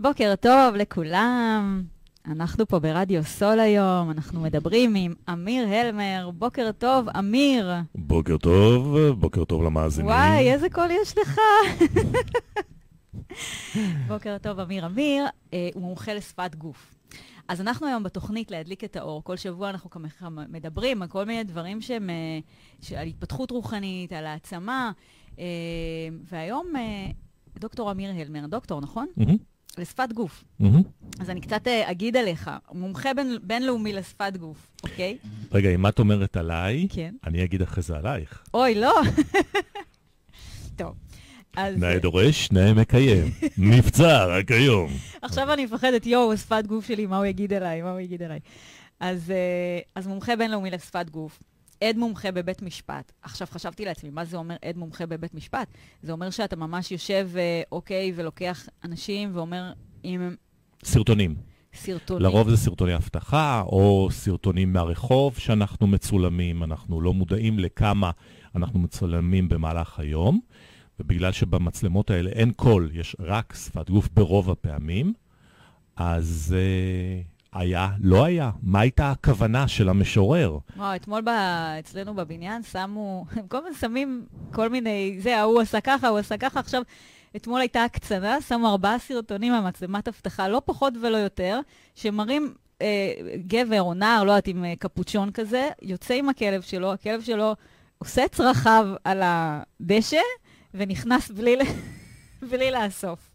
בוקר טוב לכולם. אנחנו פה ברדיו סול היום, אנחנו מדברים עם אמיר הלמר. בוקר טוב, אמיר. בוקר טוב, בוקר טוב למאזינים. וואי, איזה קול יש לך. בוקר טוב, אמיר. אמיר אה, הוא מומחה לשפת גוף. אז אנחנו היום בתוכנית להדליק את האור. כל שבוע אנחנו ככה מדברים על כל מיני דברים שהם, אה, על התפתחות רוחנית, על העצמה. אה, והיום אה, דוקטור אמיר הלמר, דוקטור, נכון? מהמם, לשפת גוף. מהמם. אז אני קצת אה, אגיד עליך, מומחה בין, בינלאומי לשפת גוף, אוקיי? רגע, אם את אומרת עליי, כן. אני אגיד אחרי זה עלייך. אוי, לא. טוב, אז נאה דורש, נאה מקיים. מבצע רק היום. עכשיו אני מפחדת, יואו, שפת גוף שלי, מה הוא יגיד עליי, מה הוא יגיד עליי. אז, אה, אז מומחה בינלאומי לשפת גוף. עד מומחה בבית משפט. עכשיו חשבתי לעצמי, מה זה אומר עד מומחה בבית משפט? זה אומר שאתה ממש יושב, אה, אוקיי, ולוקח אנשים ואומר אם הם סרטונים. סרטונים. לרוב זה סרטוני אבטחה, או סרטונים מהרחוב שאנחנו מצולמים. אנחנו לא מודעים לכמה אנחנו מצולמים במהלך היום, ובגלל שבמצלמות האלה אין קול, יש רק שפת גוף ברוב הפעמים, אז uh, היה, לא היה. מה הייתה הכוונה של המשורר? וואו, אתמול ב... אצלנו בבניין שמו, הם כל הזמן שמים כל מיני, זה, ההוא עשה ככה, הוא עשה ככה. עכשיו, אתמול הייתה הקצנה, שמו ארבעה סרטונים מהמצלמת אבטחה, לא פחות ולא יותר, שמראים אה, גבר או נער, לא יודעת, עם אה, קפוצ'ון כזה, יוצא עם הכלב שלו, הכלב שלו עושה צרכיו על הדשא, ונכנס בלי. בלי לאסוף.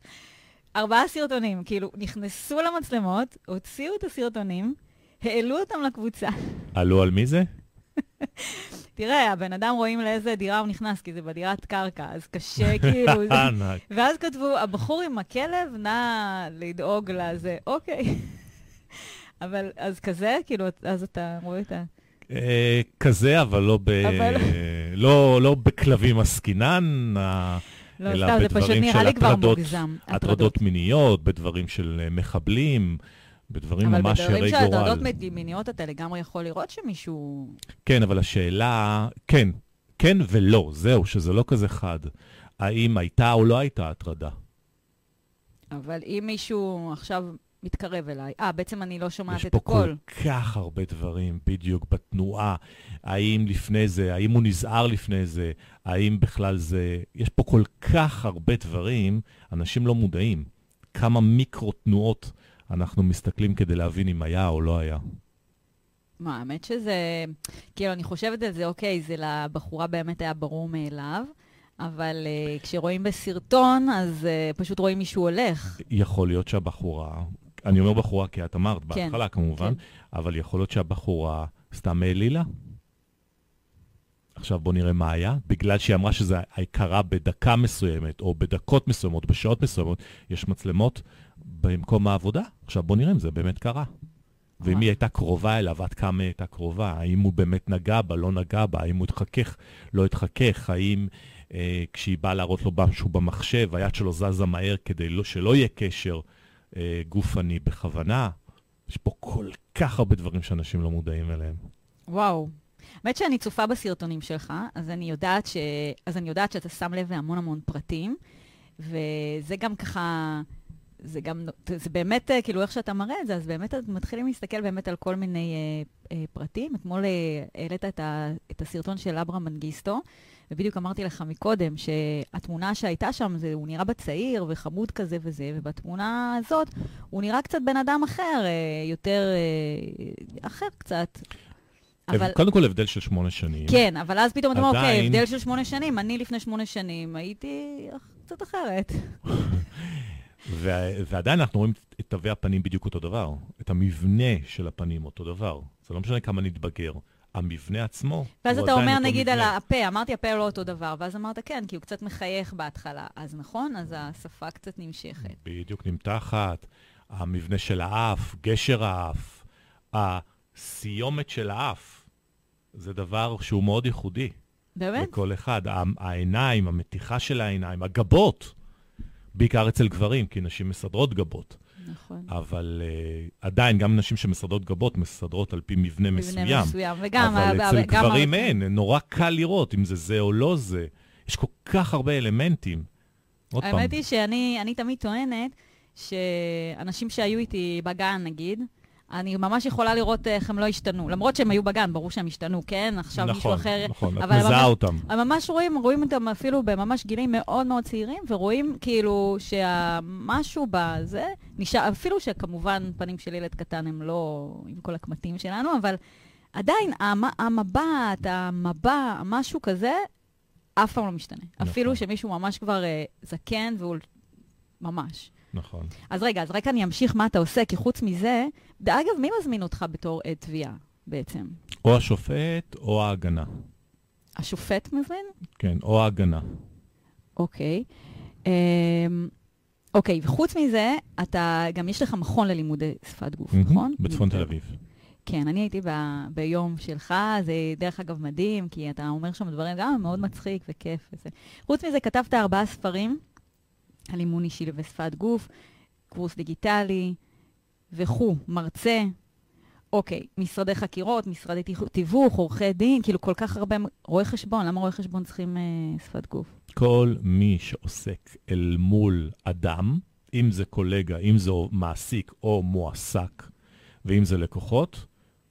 ארבעה סרטונים, כאילו, נכנסו למצלמות, הוציאו את הסרטונים, העלו אותם לקבוצה. עלו על מי זה? תראה, הבן אדם רואים לאיזה דירה הוא נכנס, כי זה בדירת קרקע, אז קשה כאילו. ענק. ואז כתבו, הבחור עם הכלב, נא לדאוג לזה. אוקיי. אבל אז כזה, כאילו, אז אתה רואה את ה... אה, כזה, אבל לא, ב... לא, לא בכלבים עסקינן, לא, אלא סתם, בדברים של הטרדות-. הטרדות מיניות, בדברים של אה, מחבלים, בדברים אבל ממש בדברים הרי של גורל. הטרדות מיניות אתה לגמרי יכול לראות שמישהו... כן, אבל השאלה, כן, כן ולא, זהו, שזה לא כזה חד. האם הייתה או לא הייתה הטרדה? אבל אם מישהו עכשיו מתקרב אליי, אה, בעצם אני לא שומעת יש את פה הכל. כל כך הרבה דברים בדיוק בתנועה. האם לפני זה, האם הוא נזהר לפני זה, האם בכלל זה... יש פה כל כך הרבה דברים, אנשים לא מודעים. כמה מיקרו-תנועות אנחנו מסתכלים כדי להבין אם היה או לא היה. מה, האמת שזה... כאילו, אני חושבת על זה, אוקיי, זה לבחורה באמת היה ברור מאליו, אבל uh, כשרואים בסרטון, אז uh, פשוט רואים מישהו הולך. יכול להיות שהבחורה, אני אומר בחורה כי את אמרת כן, בהתחלה כמובן, כן. אבל יכול להיות שהבחורה סתם העלילה. עכשיו בוא נראה מה היה. בגלל שהיא אמרה שזה קרה בדקה מסוימת, או בדקות מסוימות, בשעות מסוימות, יש מצלמות במקום העבודה. עכשיו בוא נראה אם זה באמת קרה. ואם. היא הייתה קרובה אליו, עד כמה היא הייתה קרובה, האם הוא באמת נגע בה, לא נגע בה, האם הוא התחכך, לא התחכך, האם אה, כשהיא באה להראות לו משהו במחשב, היד שלו זזה מהר כדי לא, שלא יהיה קשר אה, גופני בכוונה. יש פה כל כך הרבה דברים שאנשים לא מודעים אליהם. וואו. האמת שאני צופה בסרטונים שלך, אז אני יודעת, ש... אז אני יודעת שאתה שם לב להמון המון פרטים, וזה גם ככה, זה גם, זה באמת, אה, כאילו, איך שאתה מראה את זה, אז באמת מתחילים להסתכל באמת על כל מיני אה, אה, פרטים. אתמול אה, העלית את, ה... את הסרטון של אברהם מנגיסטו, ובדיוק אמרתי לך מקודם שהתמונה שהייתה שם, זה, הוא נראה בצעיר וחמוד כזה וזה, ובתמונה הזאת הוא נראה קצת בן אדם אחר, אה, יותר אה, אחר קצת. אבל, קודם כל הבדל של שמונה שנים. כן, אבל אז פתאום אתה אומר, אוקיי, הבדל של שמונה שנים, אני לפני שמונה שנים הייתי קצת אחרת. ו- ועדיין אנחנו רואים את תווי הפנים בדיוק אותו דבר. את המבנה של הפנים אותו דבר. זה לא משנה כמה נתבגר. המבנה עצמו ואז אתה אומר, נגיד, על מבנה. הפה, אמרתי, הפה לא אותו דבר, ואז אמרת, כן, כי הוא קצת מחייך בהתחלה. אז נכון, אז השפה קצת נמשכת. בדיוק נמתחת, המבנה של האף, גשר האף, הסיומת של האף, זה דבר שהוא מאוד ייחודי באמת? לכל אחד. העיניים, המתיחה של העיניים, הגבות, בעיקר אצל גברים, כי נשים מסדרות גבות. נכון. אבל uh, עדיין, גם נשים שמסדרות גבות, מסדרות על פי מבנה, מסוים. מבנה מסוים, וגם... אבל אצל גם גברים אין, נורא קל לראות אם זה זה או לא זה. יש כל כך הרבה אלמנטים. עוד פעם, האמת היא שאני אני תמיד טוענת שאנשים שהיו איתי בגן, נגיד, אני ממש יכולה לראות איך הם לא השתנו. למרות שהם היו בגן, ברור שהם השתנו, כן? עכשיו נכון, מישהו אחר... נכון, את אבל מזהה ממש- אותם. הם ממש רואים, רואים אותם אפילו בממש גילים מאוד מאוד צעירים, ורואים כאילו שהמשהו בזה נשאר, אפילו שכמובן פנים של ילד קטן הם לא עם כל הקמטים שלנו, אבל עדיין המ, המבט, המבע, משהו כזה, אף פעם לא משתנה. נכון. אפילו שמישהו ממש כבר אה, זקן והוא ממש. נכון. אז רגע, אז רק אני אמשיך מה אתה עושה, כי חוץ מזה, אגב, מי מזמין אותך בתור עד תביעה בעצם? או השופט או ההגנה. השופט מזמין? כן, או ההגנה. אוקיי. אמ, אוקיי, וחוץ מזה, אתה, גם יש לך מכון ללימודי שפת גוף, מהמם, נכון? בצפון תל אביב. כן, אני הייתי ב, ביום שלך, זה דרך אגב מדהים, כי אתה אומר שם דברים גם מאוד מצחיק וכיף וזה. חוץ מזה, כתבת ארבעה ספרים על אימון אישי ושפת גוף, קורס דיגיטלי וכו', מרצה. אוקיי, משרדי חקירות, משרדי תיווך- עורכי דין, כאילו כל כך הרבה, רואי חשבון, למה רואי חשבון צריכים אה, שפת גוף? כל מי שעוסק אל מול אדם, אם זה קולגה, אם זה מעסיק או מועסק, ואם זה לקוחות,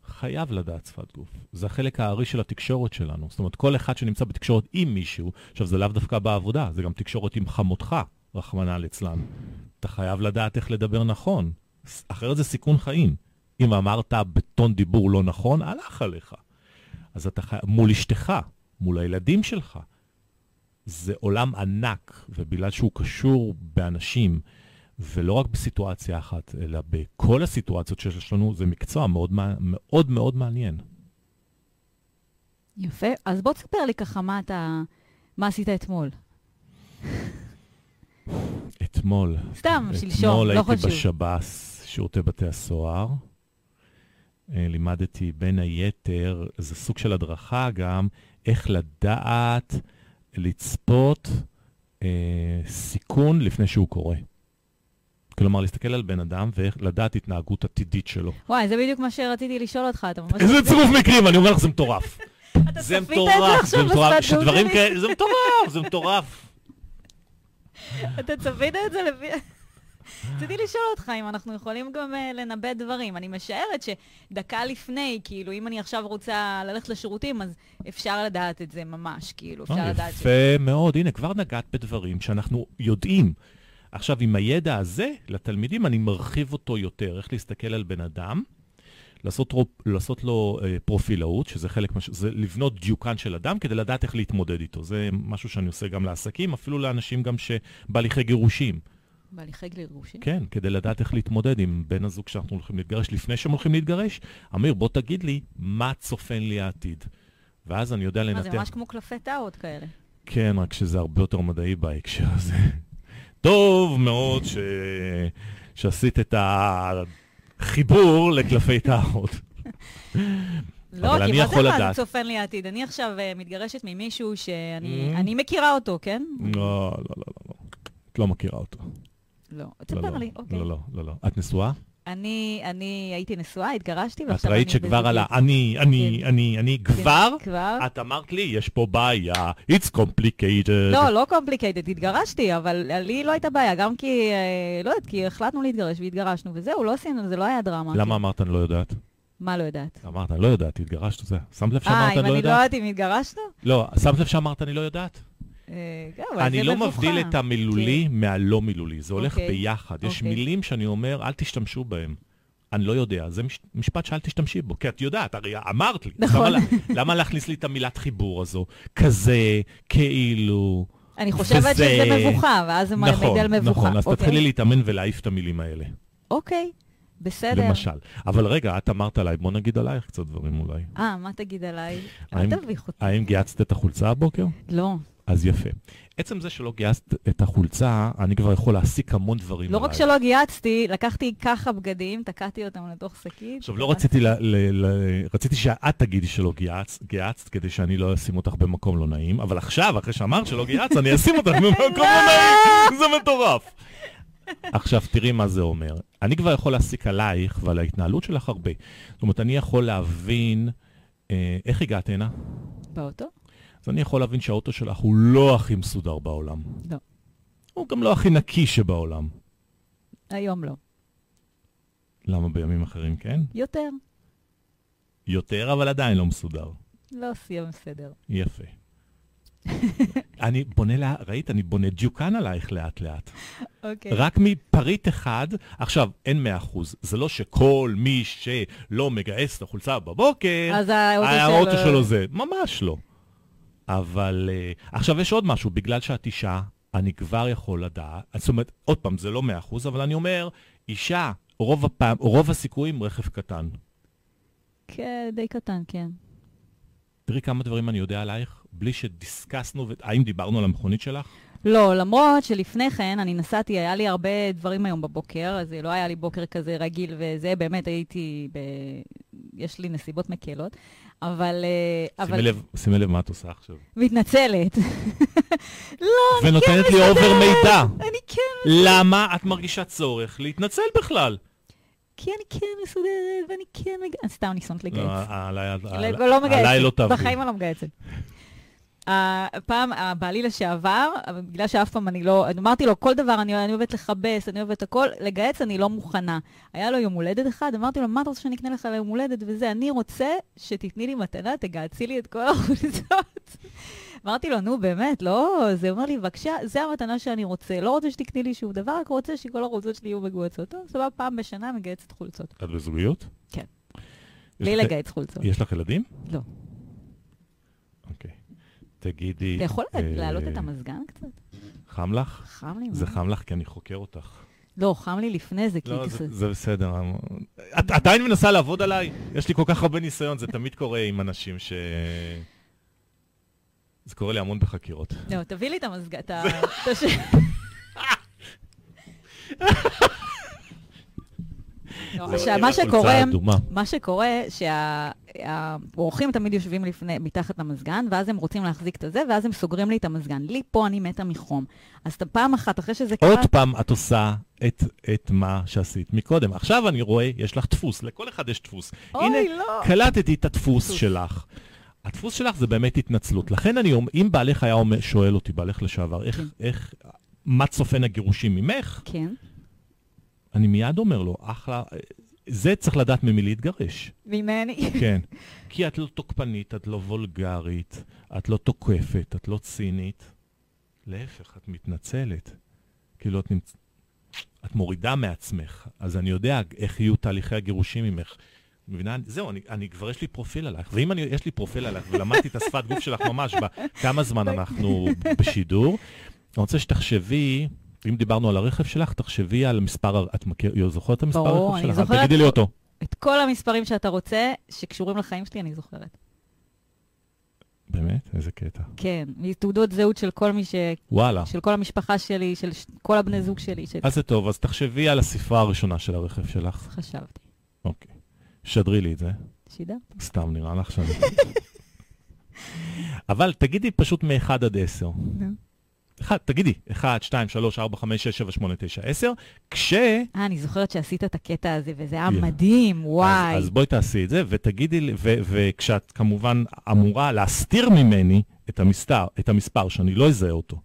חייב לדעת שפת גוף. זה החלק הארי של התקשורת שלנו. זאת אומרת, כל אחד שנמצא בתקשורת עם מישהו, עכשיו זה לאו דווקא בעבודה, זה גם תקשורת עם חמותך, רחמנא ליצלן. אתה חייב לדעת איך לדבר נכון, אחרת זה סיכון חיים. אם אמרת בטון דיבור לא נכון, הלך עליך. אז אתה חייב, מול אשתך, מול הילדים שלך. זה עולם ענק, ובגלל שהוא קשור באנשים, ולא רק בסיטואציה אחת, אלא בכל הסיטואציות שיש לנו, זה מקצוע מאוד מאוד, מאוד מעניין. יפה. אז בוא תספר לי ככה מה אתה, מה עשית אתמול. אתמול, סתם, שלשום, אתמול לא הייתי חשוב. בשב"ס, שירותי בתי הסוהר. אה, לימדתי בין היתר, זה סוג של הדרכה גם, איך לדעת לצפות אה, סיכון לפני שהוא קורה. כלומר, להסתכל על בן אדם ולדעת התנהגות עתידית שלו. וואי, זה בדיוק מה שרציתי לשאול אותך, אתה ממש... איזה צירוף מקרים, אני אומר לך, זה מטורף. אתה זה צפית את זה מטורף, זה מטורף, שדברים? כאלה, זה מטורף, זה מטורף. אתה צפית את זה לפי... רציתי לשאול אותך אם אנחנו יכולים גם uh, לנבא דברים. אני משערת שדקה לפני, כאילו, אם אני עכשיו רוצה ללכת לשירותים, אז אפשר לדעת את זה ממש, כאילו, אפשר אה, לדעת ש... יפה מאוד, הנה, כבר נגעת בדברים שאנחנו יודעים. עכשיו, עם הידע הזה, לתלמידים אני מרחיב אותו יותר, איך להסתכל על בן אדם, לעשות, לעשות לו אה, פרופילאות, שזה חלק, מש... זה לבנות דיוקן של אדם כדי לדעת איך להתמודד איתו. זה משהו שאני עושה גם לעסקים, אפילו לאנשים גם שבהליכי גירושים. בהליכי גירושים? כן, כדי לדעת איך להתמודד עם בן הזוג שאנחנו הולכים להתגרש. לפני שהם הולכים להתגרש, אמיר, בוא תגיד לי מה צופן לי העתיד. ואז אני יודע לנתח. זה ממש כמו קלפי טאוט כאלה. כן, רק שזה הרבה יותר מדעי בהקשר הזה. טוב מאוד ש... שעשית את החיבור לקלפי טהרות. לא, כי מה זה מה. זה צופן לי העתיד? אני עכשיו uh, מתגרשת ממישהו שאני Mm. מכירה אותו, כן? לא, לא, לא, לא, לא. את לא מכירה אותו. לא. לא, תספר לא, לי, אוקיי. לא, לא, לא. את נשואה? אני, אני הייתי נשואה, התגרשתי, את ועכשיו אני ראית שכבר על ה... בזוגיות. אני, אני, אני, אני, כבר? כבר? את אמרת לי, יש פה בעיה, it's complicated. לא, לא complicated, התגרשתי, אבל לי לא הייתה בעיה, גם כי, אה, לא יודעת, כי החלטנו להתגרש והתגרשנו, וזהו, לא עשינו, זה לא היה דרמה. למה. אמרת אני לא יודעת? מה לא יודעת? אמרת, אני לא יודעת, התגרשת, זה. שמת לב אה, שאמרת אם אני לא אני לא יודעת? יודעת אם התגרשנו? לא, שמת לב שאמרת אני לא יודעת? אה, כן, אני לא. מבדיל את המילולי מהלא מילולי, זה הולך אוקיי. ביחד. יש אוקיי. מילים שאני אומר, אל תשתמשו בהם. אני לא יודע, זה מש- משפט שאל תשתמשי בו, כי את יודעת, הרי אמרת לי. נכון. למה לה- למה להכניס לי את המילת חיבור הזו? כזה, כאילו... אני חושבת וזה- שזה מבוכה, ואז זה מעיד נכון, על מבוכה. נכון, אז אוקיי. תתחילי להתאמן ולהעיף את המילים האלה, אוקיי, בסדר. למשל. אבל רגע, את אמרת עליי, בוא נגיד עלייך קצת דברים אולי. אה, מה תגיד עליי? אל תביך אותי. האם גייצת את החולצה הבוקר? לא, אז יפה. עצם זה שלא גייסת את החולצה, אני כבר יכול להסיק המון דברים לא רק עלייך. שלא גייצתי, לקחתי ככה בגדים, תקעתי אותם לתוך שקית. עכשיו, לא רציתי, ל, ל, ל, רציתי שאת תגידי שלא גייצת, גייצת, כדי שאני לא אשים אותך במקום לא נעים, אבל עכשיו, אחרי שאמרת שלא גייצת, אני אשים אותך במקום לא נעים, זה מטורף. עכשיו, תראי מה זה אומר. אני כבר יכול להסיק עלייך ועל ההתנהלות שלך הרבה. זאת אומרת, אני יכול להבין אה, איך הגעת הנה. באוטו? אז אני יכול להבין שהאוטו שלך הוא לא הכי מסודר בעולם. לא. הוא גם לא הכי נקי שבעולם. היום לא. למה בימים אחרים כן? יותר. יותר, אבל עדיין לא מסודר. לא סיים בסדר. יפה. אני בונה, לה, ראית? אני בונה דיוקן עלייך לאט-לאט. אוקיי. רק מפריט אחד, עכשיו, אין מאה אחוז. זה לא שכל מי שלא מגייס את החולצה בבוקר, אז האוטו האוטו שלו- שלו זה, ממש לא. אבל אה, עכשיו יש עוד משהו, בגלל שאת אישה, אני כבר יכול לדעת, זאת אומרת, עוד פעם, זה לא מאה אחוז, אבל אני אומר, אישה, רוב הפעם, רוב הסיכויים רכב קטן. כן, די קטן, כן. תראי כמה דברים אני יודע עלייך, בלי שדיסקסנו, האם דיברנו על המכונית שלך? לא, למרות שלפני כן אני נסעתי, היה לי הרבה דברים היום בבוקר, אז לא היה לי בוקר כזה רגיל וזה, באמת הייתי ב... יש לי נסיבות מקלות, אבל... אה, אבל... שימי לב, שימי לב מה את עושה עכשיו. מתנצלת. לא, אני כן ונותנת לי. אובר מידע. אני כן... למה את מרגישה צורך להתנצל בכלל? כי אני כן מסודרת, ואני כן... מג... אה, סתם, אני שונאת לגייס. לא, עליי לא, לא מגייסת. עליי לא תעבדי. בחיים אני לא מגייסת. הפעם, הבעלי לשעבר, בגלל שאף פעם אני לא, אמרתי לו, כל דבר, אני, אני אוהבת לכבס, אני אוהבת הכל, לגייס אני לא מוכנה. היה לו יום הולדת אחד, אמרתי לו, מה אתה רוצה שאני אקנה לך ליום הולדת וזה? אני רוצה שתתני לי מתנה, תגהצי לי את כל החולצות. אמרתי לו, נו באמת, לא, זה אומר לי, בבקשה, זה המתנה שאני רוצה. לא רוצה שתקני לי שום דבר, רק רוצה שכל החולצות שלי יהיו מגוהצות. טוב, סבבה, פעם בשנה מגייסת חולצות. את בזוגיות? כן. בלי לגייס חולצות. יש לך ילדים? לא. תגידי... אתה יכול אה, להעלות את המזגן קצת? חם לך? חם לי. זה. חם לך כי אני חוקר אותך. לא, חם לי לפני זה, כי לא. זה- זה בסדר. את עדיין מנסה לעבוד עליי? יש לי כל כך הרבה ניסיון, זה תמיד קורה עם אנשים ש... זה קורה לי המון בחקירות. לא, תביא לי את המזגן, את ה... את הש- לא, זה- עכשיו, זה מה החולצה שקורה, האדומה. מה שקורה, שהאורחים תמיד יושבים לפני, מתחת למזגן, ואז הם רוצים להחזיק את הזה, ואז הם סוגרים לי את המזגן. לי פה אני מתה מחום. אז פעם אחת, אחרי שזה קרה... עוד פעם את עושה את, את מה שעשית מקודם. עכשיו אני רואה, יש לך דפוס, לכל אחד יש דפוס. אוי, הנה, לא. קלטתי את הדפוס דפוס. שלך. הדפוס שלך זה באמת התנצלות. לכן אני אומר, אם בעלך היה שואל אותי, בעלך לשעבר, איך, כן. איך, מה צופן הגירושים ממך, כן. אני מיד אומר לו, אחלה, זה צריך לדעת ממי להתגרש. ממני. כן. כי את לא תוקפנית, את לא וולגרית, את לא תוקפת, את לא צינית. להפך, את מתנצלת. כאילו, את, נמצ... את מורידה מעצמך. אז אני יודע איך יהיו תהליכי הגירושים ממך. מבינה? זהו, אני, אני כבר יש לי פרופיל עלייך. ואם אני, יש לי פרופיל עלייך, ולמדתי את השפת גוף שלך ממש, בכמה זמן אנחנו בשידור, אני רוצה שתחשבי, אם דיברנו על הרכב שלך, תחשבי על מספר, את מכיר, זוכרת את המספר ברור, הרכב שלך? זוכרת. תגידי לי אותו. את כל המספרים שאתה רוצה, שקשורים לחיים שלי, אני זוכרת. באמת? איזה קטע. כן, מתעודות זהות של כל מי ש... וואלה. של כל המשפחה שלי, של ש- כל הבני זוג שלי, אז זה טוב, אז תחשבי על הספרה הראשונה של הרכב שלך. שחשבתי. אוקיי. שדרי לי את זה. שידר? סתם נראה לך שאני... אבל תגידי פשוט מ-1 עד 10. אחד, תגידי, 1, 2, 3, 4, 5, 6, 7, 8, 9, 10, כש... אה, אני זוכרת שעשית את הקטע הזה, וזה היה כן. מדהים, וואי. אז, אז בואי תעשי את זה, ותגידי, ו- וכשאת כמובן אמורה להסתיר ממני את המספר, את המספר, שאני לא אזהה אותו.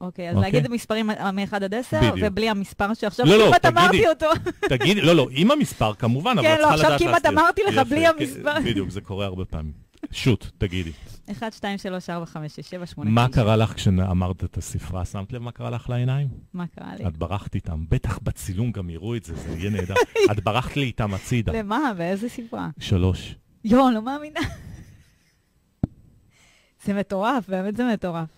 אוקיי, אז אוקיי. להגיד המספרים מ-1 עד 10, בדיוק. ובלי המספר שעכשיו לא, לא, כמעט. אמרתי אותו. תגידי, לא, לא, עם המספר כמובן, אבל כן, את לא, צריכה עכשיו לדעת כמעט להסתיר. אמרתי לך בלי כן, המספר. בדיוק, זה קורה הרבה פעמים. שוט, תגידי. 1, 2, 3, 4, 5, 6, 7, 8, מה קרה לך כשאמרת את הספרה? שמת לב מה קרה לך לעיניים? מה קרה לי? את ברחת איתם. בטח בצילום גם יראו את זה, זה יהיה נהדר. את ברחת לי איתם הצידה. למה? באיזה ספרה? שלוש. יואו, לא מאמינה. זה מטורף, באמת זה מטורף.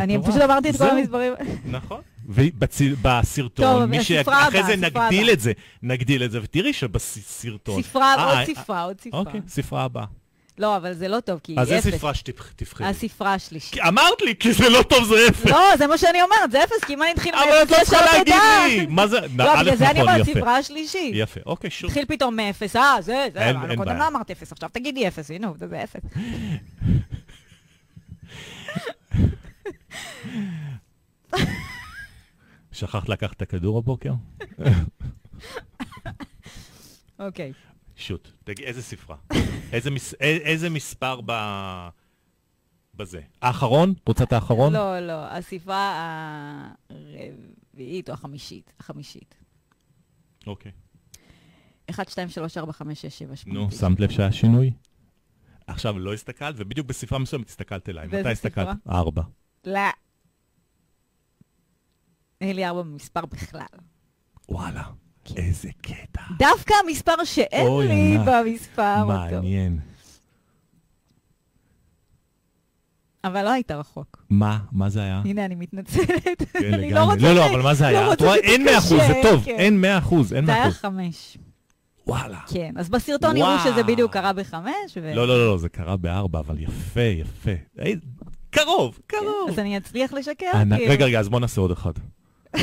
אני. פשוט אמרתי את כל המספרים. נכון. ובסרטון, טוב, מי הספרה שאחרי הבאה, זה נגדיל. את זה, נגדיל את זה, ותראי שבסרטון. ספרה, עוד אה, ספרה, עוד ספרה. אוקיי, ספרה הבאה. לא, אבל זה לא טוב, כי אז אפס. איזה ספרה שתבחרי? הספרה השלישית. אמרת לי, כי זה לא טוב, זה אפס. לא, זה מה שאני אומרת, זה אפס, כי אם אני אתחיל אבל את לא מאפס, צריכה להגיד. לי. מה זה? לא, בגלל זה אני נכון, אומרת. ספרה השלישית. יפה, אוקיי, שוב. התחיל פתאום מאפס, אה, זה, זה, אין- אבל אין קודם בעיה. לא אמרת אפס, עכשיו תגידי אפס, הנה, זה אפס. שכחת לקחת את הכדור הבוקר? אוקיי. שוט. תגיד, איזה ספרה? איזה מס- א- איזה מספר ב... בזה? האחרון? את האחרון? לא, לא, הספרה הרביעית או החמישית. החמישית. אוקיי. 1, 2, 3, 4, 5, 6, 7, 8, נו, שמת לב שהיה שינוי? עכשיו לא הסתכלת, ובדיוק בספרה מסוימת הסתכלת אליי. מתי הסתכלת? ארבע. לא. אין לי ארבע במספר בכלל. וואלה. איזה קטע. דווקא המספר שאין אוי, לי ענק. במספר אותו. מעניין. אבל לא היית רחוק. מה? מה זה היה? הנה, אני מתנצלת. כן, אני. לא רוצה לא, לא, אבל מה זה היה? לא את רוצה רואה, אין מאה אחוז, שתתקשה, זה טוב. כן. אין מאה אחוז, אין זה מאה היה אחוז. חמש. וואלה. כן, אז בסרטון יראו. שזה בדיוק קרה בחמש, ו... לא, לא, לא, לא, זה קרה בארבע, אבל יפה, יפה. קרוב, כן, קרוב. אז אני אצליח לשקר? כאילו. רגע, רגע, אז בוא נעשה עוד אחד.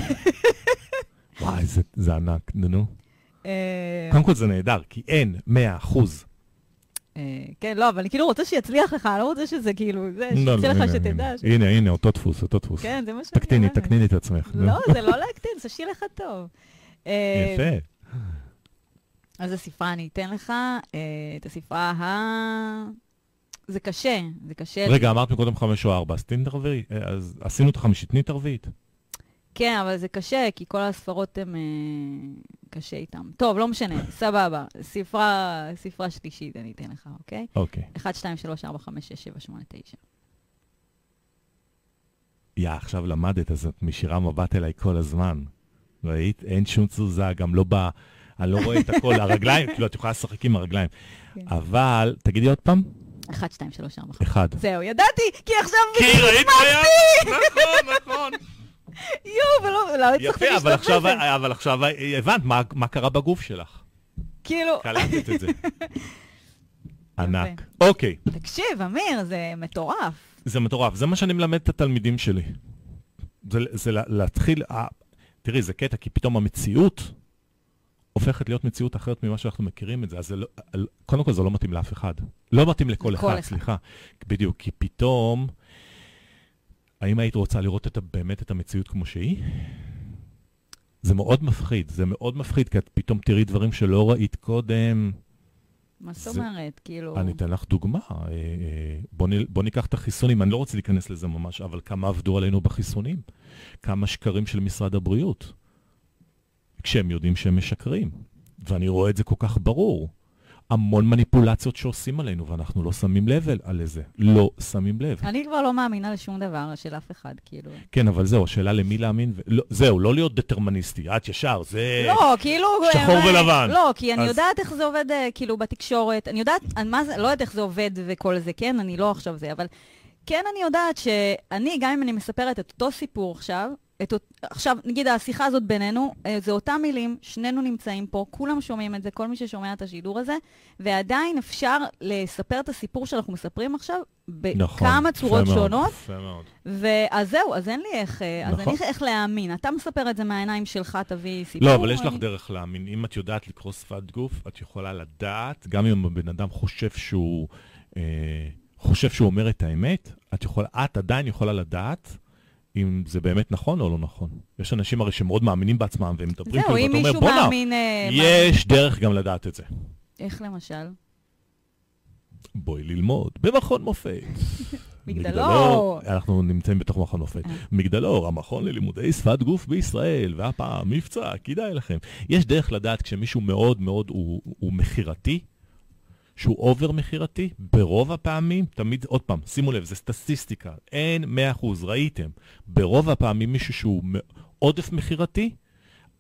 וואי, זה- זה ענק, נו. אה, קודם כל זה נהדר, כי אין מאה אחוז. אה, כן, לא, אבל אני כאילו רוצה שיצליח לך, לא רוצה שזה כאילו, זה, לא, שיצא לא, לך הנה, שתדע. הנה. הנה, אותו דפוס, אותו דפוס. כן, זה מה שאני תקטיני, אומרת. תקטיני את עצמך. לא, זה לא להקטין, זה שיר לך טוב. אה, יפה. אז הספרה אני אתן לך, את הספרה ה... זה קשה, זה קשה. רגע, אמרת מקודם חמש או ארבע, אז תני את הרביעית. אז עשינו את החמישית, תני את הרביעית. כן, אבל זה קשה, כי כל הספרות הן אה, קשה איתן. טוב, לא משנה, סבבה. ספרה, ספרה שלישית אני אתן לך, אוקיי? אוקיי. 1, 2, 3, 4, 5, 6, 7, 8, 9. יא, עכשיו למדת, אז את מישירה מבט אליי כל הזמן. ראית? אין שום תזוזה, גם לא ב... אני לא רואה את הכל, הרגליים, כאילו, את יכולה לשחק עם הרגליים. כן. אבל, תגידי עוד פעם, 1, 2, 3, 4, 5. אחד. זהו, ידעתי, כי עכשיו כי ראית היה? נכון, נכון. יואו, ולא, לא הצלחתי יפה, אבל עכשיו. אבל עכשיו הבנת מה, מה קרה בגוף שלך. כאילו, קלטת את זה. ענק. אוקיי, תקשיב, אמיר, זה מטורף. זה מטורף. זה מה שאני מלמד את התלמידים שלי. זה, זה לה- להתחיל... תראי, זה קטע, כי פתאום המציאות הופכת להיות מציאות אחרת ממה שאנחנו מכירים את זה. אז זה לא, קודם כל, זה לא מתאים לאף אחד. לא מתאים לכל אחד, אחד. סליחה. בדיוק, כי פתאום... האם היית רוצה לראות את, באמת את המציאות כמו שהיא? זה מאוד מפחיד, זה מאוד מפחיד, כי את פתאום תראי דברים שלא ראית קודם. מה זאת זה- אומרת? כאילו... אני אתן לך דוגמה. אה, אה, בוא, נ, בוא ניקח את החיסונים, אני לא רוצה להיכנס לזה ממש, אבל כמה עבדו עלינו בחיסונים? כמה שקרים של משרד הבריאות? כשהם יודעים שהם משקרים. ואני רואה את זה כל כך ברור. המון מניפולציות שעושים עלינו, ואנחנו לא שמים לב על זה. לא שמים לב. אני כבר לא מאמינה לשום דבר של אף אחד, כאילו. כן, אבל זהו, השאלה למי להאמין. ו... לא, זהו, לא להיות דטרמיניסטי. את ישר, זה... לא, כאילו... שחור אה, ולבן. לא, כי אני אז- יודעת איך זה עובד, אה, כאילו, בתקשורת. אני יודעת, אני מה זה, לא יודעת איך זה עובד וכל זה, כן? אני לא עכשיו זה, אבל כן אני יודעת שאני, גם אם אני מספרת את אותו סיפור עכשיו, את, עכשיו, נגיד, השיחה הזאת בינינו, אה, זה אותם מילים, שנינו נמצאים פה, כולם שומעים את זה, כל מי ששומע את השידור הזה, ועדיין אפשר לספר את הסיפור שאנחנו מספרים עכשיו נכון. בכמה יפה צורות מאוד, שונות. יפה מאוד. ואז זהו, אז אין לי איך, אה, אז נכון. אין לי איך להאמין. אתה מספר את זה מהעיניים שלך, תביא סיפור. לא, אבל יש לך אני- דרך להאמין. אם את יודעת לקרוא שפת גוף, את יכולה לדעת, גם אם הבן אדם חושב שהוא, אה, חושב שהוא אומר את האמת, את, יכולה, את עדיין יכולה לדעת אם זה באמת נכון או לא נכון. יש אנשים הרי שמאוד מאמינים בעצמם, והם מדברים כאילו, ואתה אומר, בואנה. אה, מאמין." יש דרך גם לדעת את זה. איך למשל? בואי ללמוד במכון מופת. מגדלור. אנחנו נמצאים בתוך מכון מופת. אה. מגדלור, המכון ללימודי שפת גוף בישראל, והפעם מבצע, כדאי לכם. יש דרך לדעת כשמישהו מאוד מאוד הוא, הוא מכירתי, שהוא אובר מכירתי, ברוב הפעמים, תמיד, עוד פעם, שימו לב, זה סטטיסטיקה, אין 100%, ראיתם. ברוב הפעמים מישהו שהוא עודף מכירתי,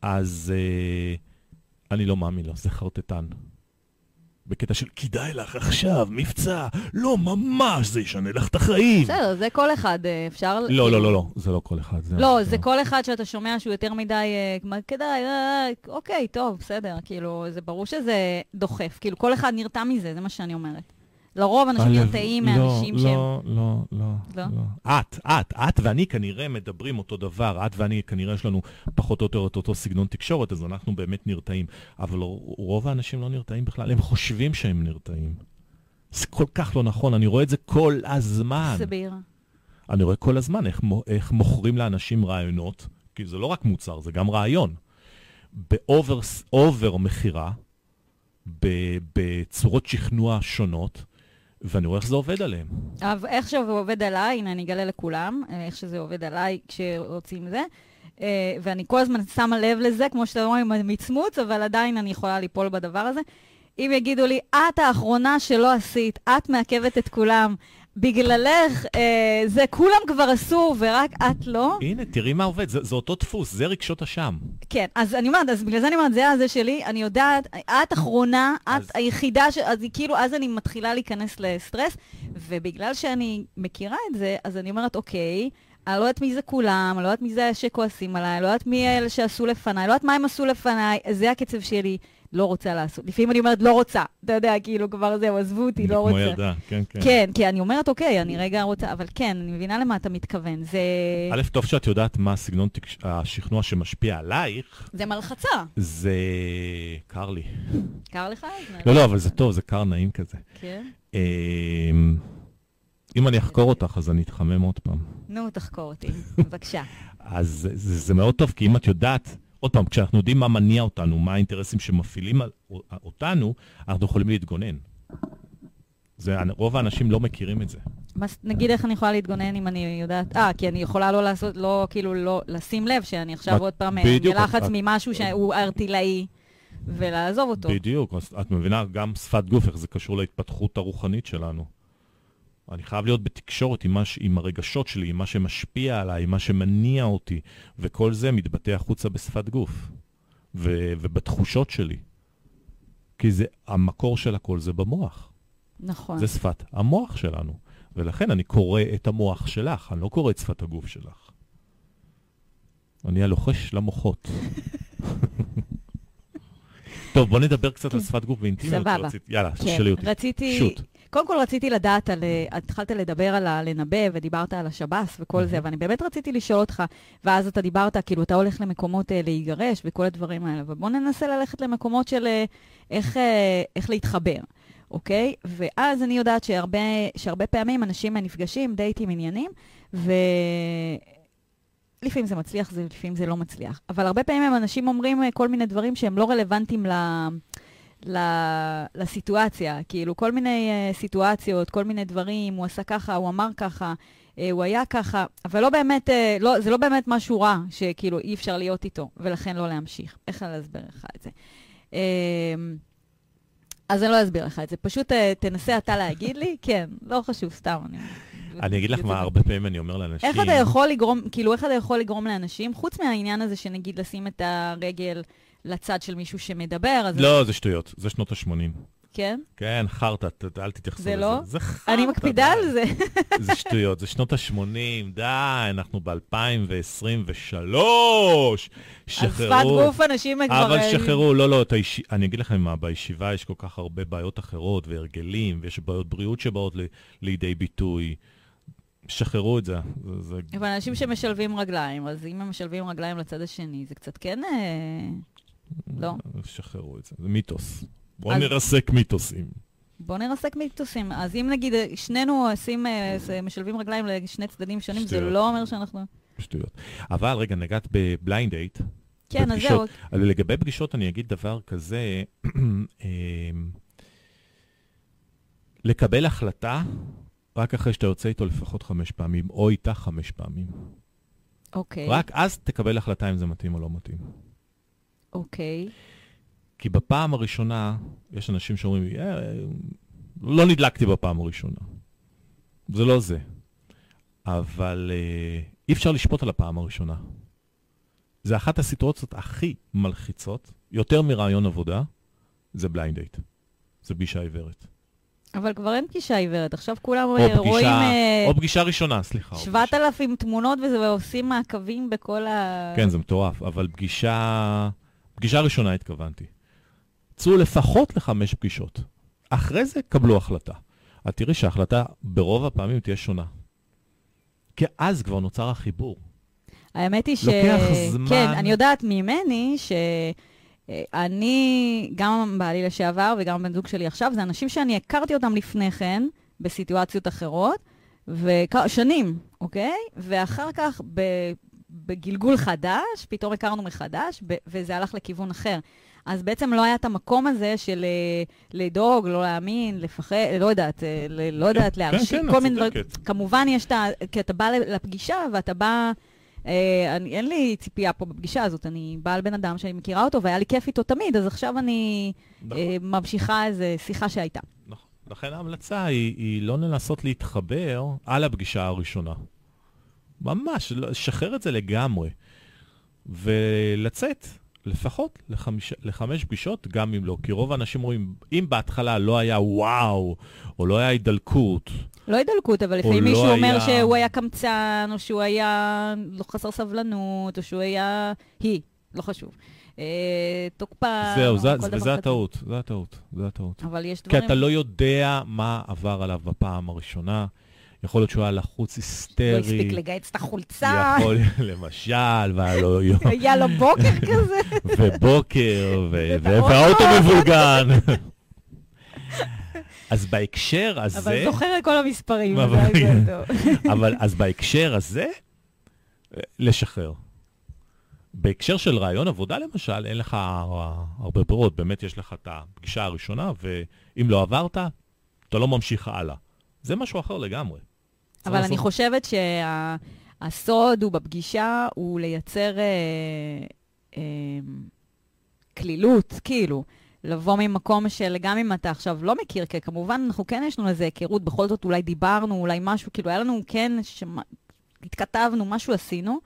אז אה, אני לא מאמין לו, זה חרטטן. בקטע של כדאי לך עכשיו, מבצע, לא ממש, זה ישנה לך את החיים. בסדר, זה כל אחד, אה, אפשר... לא, לא, לא, לא, זה לא כל אחד. זה לא, ממש זה כל אחד שאתה שומע שהוא יותר מדי, אה, מה, כדאי, אה, אוקיי, טוב, בסדר, כאילו, זה ברור שזה דוחף, כאילו, כל אחד נרתע מזה, זה מה שאני אומרת. לרוב אנשים נרתעים לא, מאנשים שהם... לא, לא, לא, לא? לא. את, את, את ואני כנראה מדברים אותו דבר, את ואני כנראה יש לנו פחות או יותר את אותו סגנון תקשורת, אז אנחנו באמת נרתעים. אבל רוב האנשים לא נרתעים בכלל, הם חושבים שהם נרתעים. זה כל כך לא נכון, אני רואה את זה כל הזמן. בעירה. אני רואה כל הזמן איך, איך מוכרים לאנשים רעיונות, כי זה לא רק מוצר, זה גם רעיון. ב over over מכירה, בצורות שכנוע שונות, ואני רואה איך זה עובד עליהם. אבל איך שזה עובד עליי, הנה אני אגלה לכולם, אה, איך שזה עובד עליי כשרוצים זה. אה, ואני כל הזמן שמה לב לזה, כמו שאתה אומר, עם המצמוץ, אבל עדיין אני יכולה ליפול בדבר הזה. אם יגידו לי, את האחרונה שלא עשית, את מעכבת את כולם, בגללך, אה, זה כולם כבר עשו ורק את לא. הנה, תראי מה עובד, זה, זה אותו דפוס, זה רגשות אשם. כן, אז אני אומרת, אז בגלל זה אני אומרת, זה הזה שלי, אני יודעת, את אחרונה, אז- את היחידה, ש... אז כאילו, אז אני מתחילה להיכנס לסטרס, ובגלל שאני מכירה את זה, אז אני אומרת, אוקיי, אני לא יודעת מי זה כולם, אני לא יודעת מי זה שכועסים עליי, אני לא יודעת מי אלה שעשו לפניי, לא יודעת מה הם עשו לפניי, זה הקצב שלי, לא רוצה לעשות. לפעמים אני אומרת, לא רוצה, אתה יודע, כאילו, כבר זהו, עזבו אותי, לא רוצה. כמו ילדה, כן, כן. כן, כי אני אומרת, אוקיי, אני רגע רוצה, אבל כן, אני מבינה למה אתה מתכוון. זה, א', טוב שאת יודעת מה סגנון תקש- השכנוע שמשפיע עלייך, זה מלחצה. זה קר לי. קר לך? לא, לא, אבל זה טוב, זה קר נעים כזה. כן. אמ, אם אני אחקור אותך, אז אני אתחמם עוד פעם. נו, תחקור אותי, בבקשה. אז זה מאוד טוב, כי אם את יודעת, עוד פעם, כשאנחנו יודעים מה מניע אותנו, מה האינטרסים שמפעילים אותנו, אנחנו יכולים להתגונן. זה, רוב האנשים לא מכירים את זה. מה, נגיד איך אני יכולה להתגונן אם אני יודעת... אה, כי אני יכולה לא לעשות, לא, כאילו, לא, לשים לב שאני עכשיו עוד פעם אה, בלחץ את- ממשהו שהוא ארטילאי, ולעזוב אותו. בדיוק, את מבינה גם שפת גוף, איך זה קשור להתפתחות הרוחנית שלנו. אני חייב להיות בתקשורת עם, מה, עם הרגשות שלי, עם מה שמשפיע עליי, עם מה שמניע אותי, וכל זה מתבטא החוצה בשפת גוף, ו, ובתחושות שלי. כי זה, המקור של הכל זה במוח. נכון. זה שפת המוח שלנו. ולכן אני קורא את המוח שלך, אני לא קורא את שפת הגוף שלך. אני הלוחש למוחות. טוב, בוא נדבר קצת על שפת גוף ואינטימיות. סבבה. רצית- יאללה, כן, תשאלי אותי. רציתי... שוט. קודם כל רציתי לדעת על... אה, התחלת לדבר על הלנבא ודיברת על השב"ס וכל זה, ואני באמת רציתי לשאול אותך, ואז אתה דיברת, כאילו, אתה הולך למקומות אה, להיגרש וכל הדברים האלה, ובוא ננסה ללכת למקומות של אה, איך, איך להתחבר, אוקיי? ואז אני יודעת שהרבה, שהרבה פעמים אנשים נפגשים, דייטים, עניינים, ו... לפעמים זה מצליח, זה, לפעמים זה לא מצליח. אבל הרבה פעמים אנשים אומרים כל מיני דברים שהם לא רלוונטיים ל... לסיטואציה, כאילו כל מיני uh, סיטואציות, כל מיני דברים, הוא עשה ככה, הוא אמר ככה, uh, הוא היה ככה, אבל לא באמת, uh, לא, זה לא באמת משהו רע, שכאילו אי אפשר להיות איתו, ולכן לא להמשיך. איך אני אסביר לך את זה? Uh, אז אני לא אסביר לך את זה, פשוט uh, תנסה אתה להגיד לי, כן, לא חשוב, סתם. אני, אני אגיד לך מה הרבה פעמים אני אומר לאנשים. איך אתה יכול לגרום, כאילו, איך אתה יכול לגרום לאנשים, חוץ מהעניין הזה שנגיד לשים את הרגל לצד של מישהו שמדבר, אז... לא, זה שטויות, זה שנות ה-80. כן? כן, חרטא, אל תתייחסו זה לזה. לא? זה חרטא. אני מקפידה. על זה. זה שטויות, זה שנות ה-80, די, אנחנו ב-2023. אז שחררו. שפת גוף אנשים כבר... אבל אה, שחררו, לא, לא, היש... אני אגיד לכם מה, בישיבה יש כל כך הרבה בעיות אחרות והרגלים, ויש בעיות בריאות שבאות ל... לידי ביטוי. שחררו את זה. זה, זה... אבל אנשים שמשלבים רגליים, אז אם הם משלבים רגליים לצד השני, זה קצת כן... אה, לא. שחררו את זה, זה מיתוס. בואו אז- נרסק מיתוסים. בוא נרסק מיתוסים. אז אם נגיד אה, שנינו עושים, אה, ס- משלבים רגליים לשני צדדים שונים, זה שטויות. לא אומר שאנחנו... שטויות. אבל רגע, נגעת ב blind date. כן, אז. זהו. אבל לגבי פגישות אני אגיד דבר כזה, אמ, לקבל החלטה רק אחרי שאתה יוצא איתו לפחות חמש פעמים, או איתה חמש פעמים. אוקיי. רק אז תקבל החלטה אם זה מתאים או לא מתאים. אוקיי. כי בפעם הראשונה, יש אנשים שאומרים, "אה, לא נדלקתי בפעם הראשונה. זה לא זה. אבל אה, אי אפשר לשפוט על הפעם הראשונה. זה אחת הסיטואציות הכי מלחיצות, יותר מרעיון עבודה, זה blind date. זה פגישה עיוורת. אבל כבר אין פגישה עיוורת, עכשיו כולם או רואים פגישה, אה, או פגישה ראשונה, סליחה. או פגישה- 7,000 תמונות וזה, ועושים מעקבים בכל ה... כן, זה מטורף, אבל פגישה... פגישה ראשונה התכוונתי. צאו לפחות לחמש פגישות. אחרי זה קבלו החלטה. את תראי שההחלטה ברוב הפעמים תהיה שונה. כי אז כבר נוצר החיבור. האמת היא ש... לוקח זמן. כן, אני יודעת ממני שאני, גם בעלי לשעבר וגם בן זוג שלי עכשיו, זה אנשים שאני הכרתי אותם לפני כן, בסיטואציות אחרות, ושנים, אוקיי? ואחר כך, ב... בגלגול חדש, פתאום הכרנו מחדש. וזה הלך לכיוון אחר. אז בעצם לא היה את המקום הזה של אה, לדאוג, לא להאמין, לפחד, לא יודעת, אה, לא יודעת, להרשים, כן, כל את מיני דברים. כמובן יש את ה... כי אתה בא לפגישה ואתה בא אה, אני, אין לי ציפייה פה בפגישה הזאת, אני באה על בן אדם שאני מכירה אותו והיה לי כיף איתו תמיד, אז עכשיו אני נכון. אה, ממשיכה איזו שיחה שהייתה. נכון. לכן ההמלצה היא, היא לא לנסות להתחבר על הפגישה הראשונה. ממש, לא- לשחרר את זה לגמרי. ולצאת לפחות לחמיש, לחמש פגישות, גם אם לא. כי רוב האנשים רואים, אם בהתחלה לא היה וואו, או לא היה הידלקות, לא הידלקות, אבל לפעמים לא מישהו אומר היה- שהוא היה קמצן, או שהוא היה לא חסר סבלנות, או שהוא היה... היא, לא חשוב. אה, תוקפן, זהו, זה, וזה. הטעות, זה הטעות, זה הטעות. אבל יש כי דברים... אתה לא יודע מה עבר עליו בפעם הראשונה. יכול להיות שהוא היה לחוץ לא היסטרי. הספיק לגייס את החולצה, יכול, למשל, והיה לו יום, היה לו בוקר כזה. ובוקר. והאוטו מבולגן. אז בהקשר הזה, אבל זוכר את כל המספרים. אבל אז בהקשר הזה, לשחרר. בהקשר של רעיון עבודה, למשל, אין לך הרבה ברירות. באמת יש לך את הפגישה הראשונה, ואם לא עברת, אתה לא ממשיך הלאה. זה משהו אחר לגמרי. אבל אני לעשות- חושבת שהסוד הוא בפגישה, הוא לייצר אה, אה, כלילות, כאילו. לבוא ממקום של, גם אם אתה עכשיו לא מכיר, כי כמובן אנחנו כן יש לנו איזה היכרות, בכל זאת אולי דיברנו, אולי משהו, כאילו היה לנו כן, שמה, התכתבנו, משהו עשינו.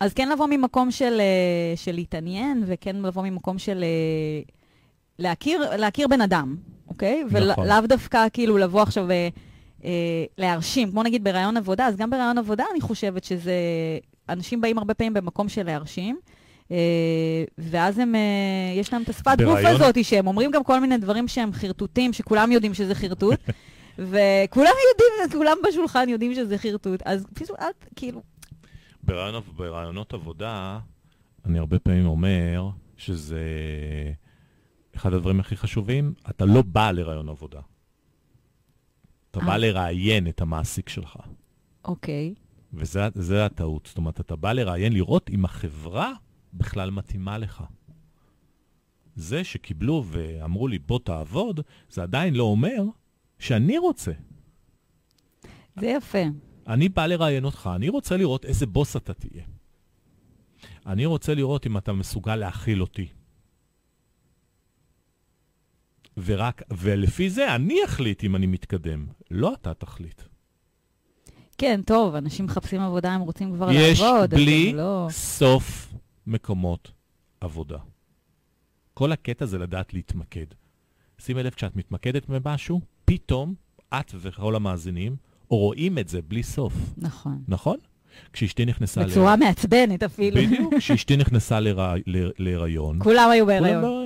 אז כן לבוא ממקום של, אה, של להתעניין, וכן לבוא ממקום של להכיר, להכיר בן אדם, אוקיי? נכון. ולאו דווקא כאילו לבוא עכשיו להרשים, כמו נגיד בראיון עבודה, אז גם בראיון עבודה אני חושבת שזה... אנשים באים הרבה פעמים במקום של להרשים, אה, ואז הם, אה, יש להם את השפת גוף הזאת, שהם אומרים גם כל מיני דברים שהם חרטוטים, שכולם יודעים שזה חרטוט, וכולם יודעים, כולם בשולחן יודעים שזה חרטוט, אז פשוט אל, ת- כאילו, ברעיון, ברעיונות עבודה, אני הרבה פעמים אומר שזה אחד הדברים הכי חשובים, אתה לא בא לרעיון עבודה. אתה בא אה. לראיין את המעסיק שלך. אוקיי. וזה זה הטעות. זאת אומרת, אתה בא לראיין לראות אם החברה בכלל מתאימה לך. זה שקיבלו ואמרו לי, בוא תעבוד, זה עדיין לא אומר שאני רוצה. זה יפה. אני בא לראיין אותך, אני רוצה לראות איזה בוס אתה תהיה. אני רוצה לראות אם אתה מסוגל להכיל אותי. ורק, ולפי זה אני אחליט אם אני מתקדם, לא אתה תחליט. כן, טוב, אנשים מחפשים עבודה, הם רוצים כבר יש לעבוד, אז בלי לא... סוף מקומות עבודה. כל הקטע זה לדעת להתמקד. שימי לב, כשאת מתמקדת במשהו, פתאום את וכל המאזינים רואים את זה בלי סוף, נכון. נכון? כשאשתי נכנסה... ל- בצורה מעצבנת אפילו. בדיוק, כשאשתי נכנסה להירא- ל- להיריון. כולם היו כולם בהיריון.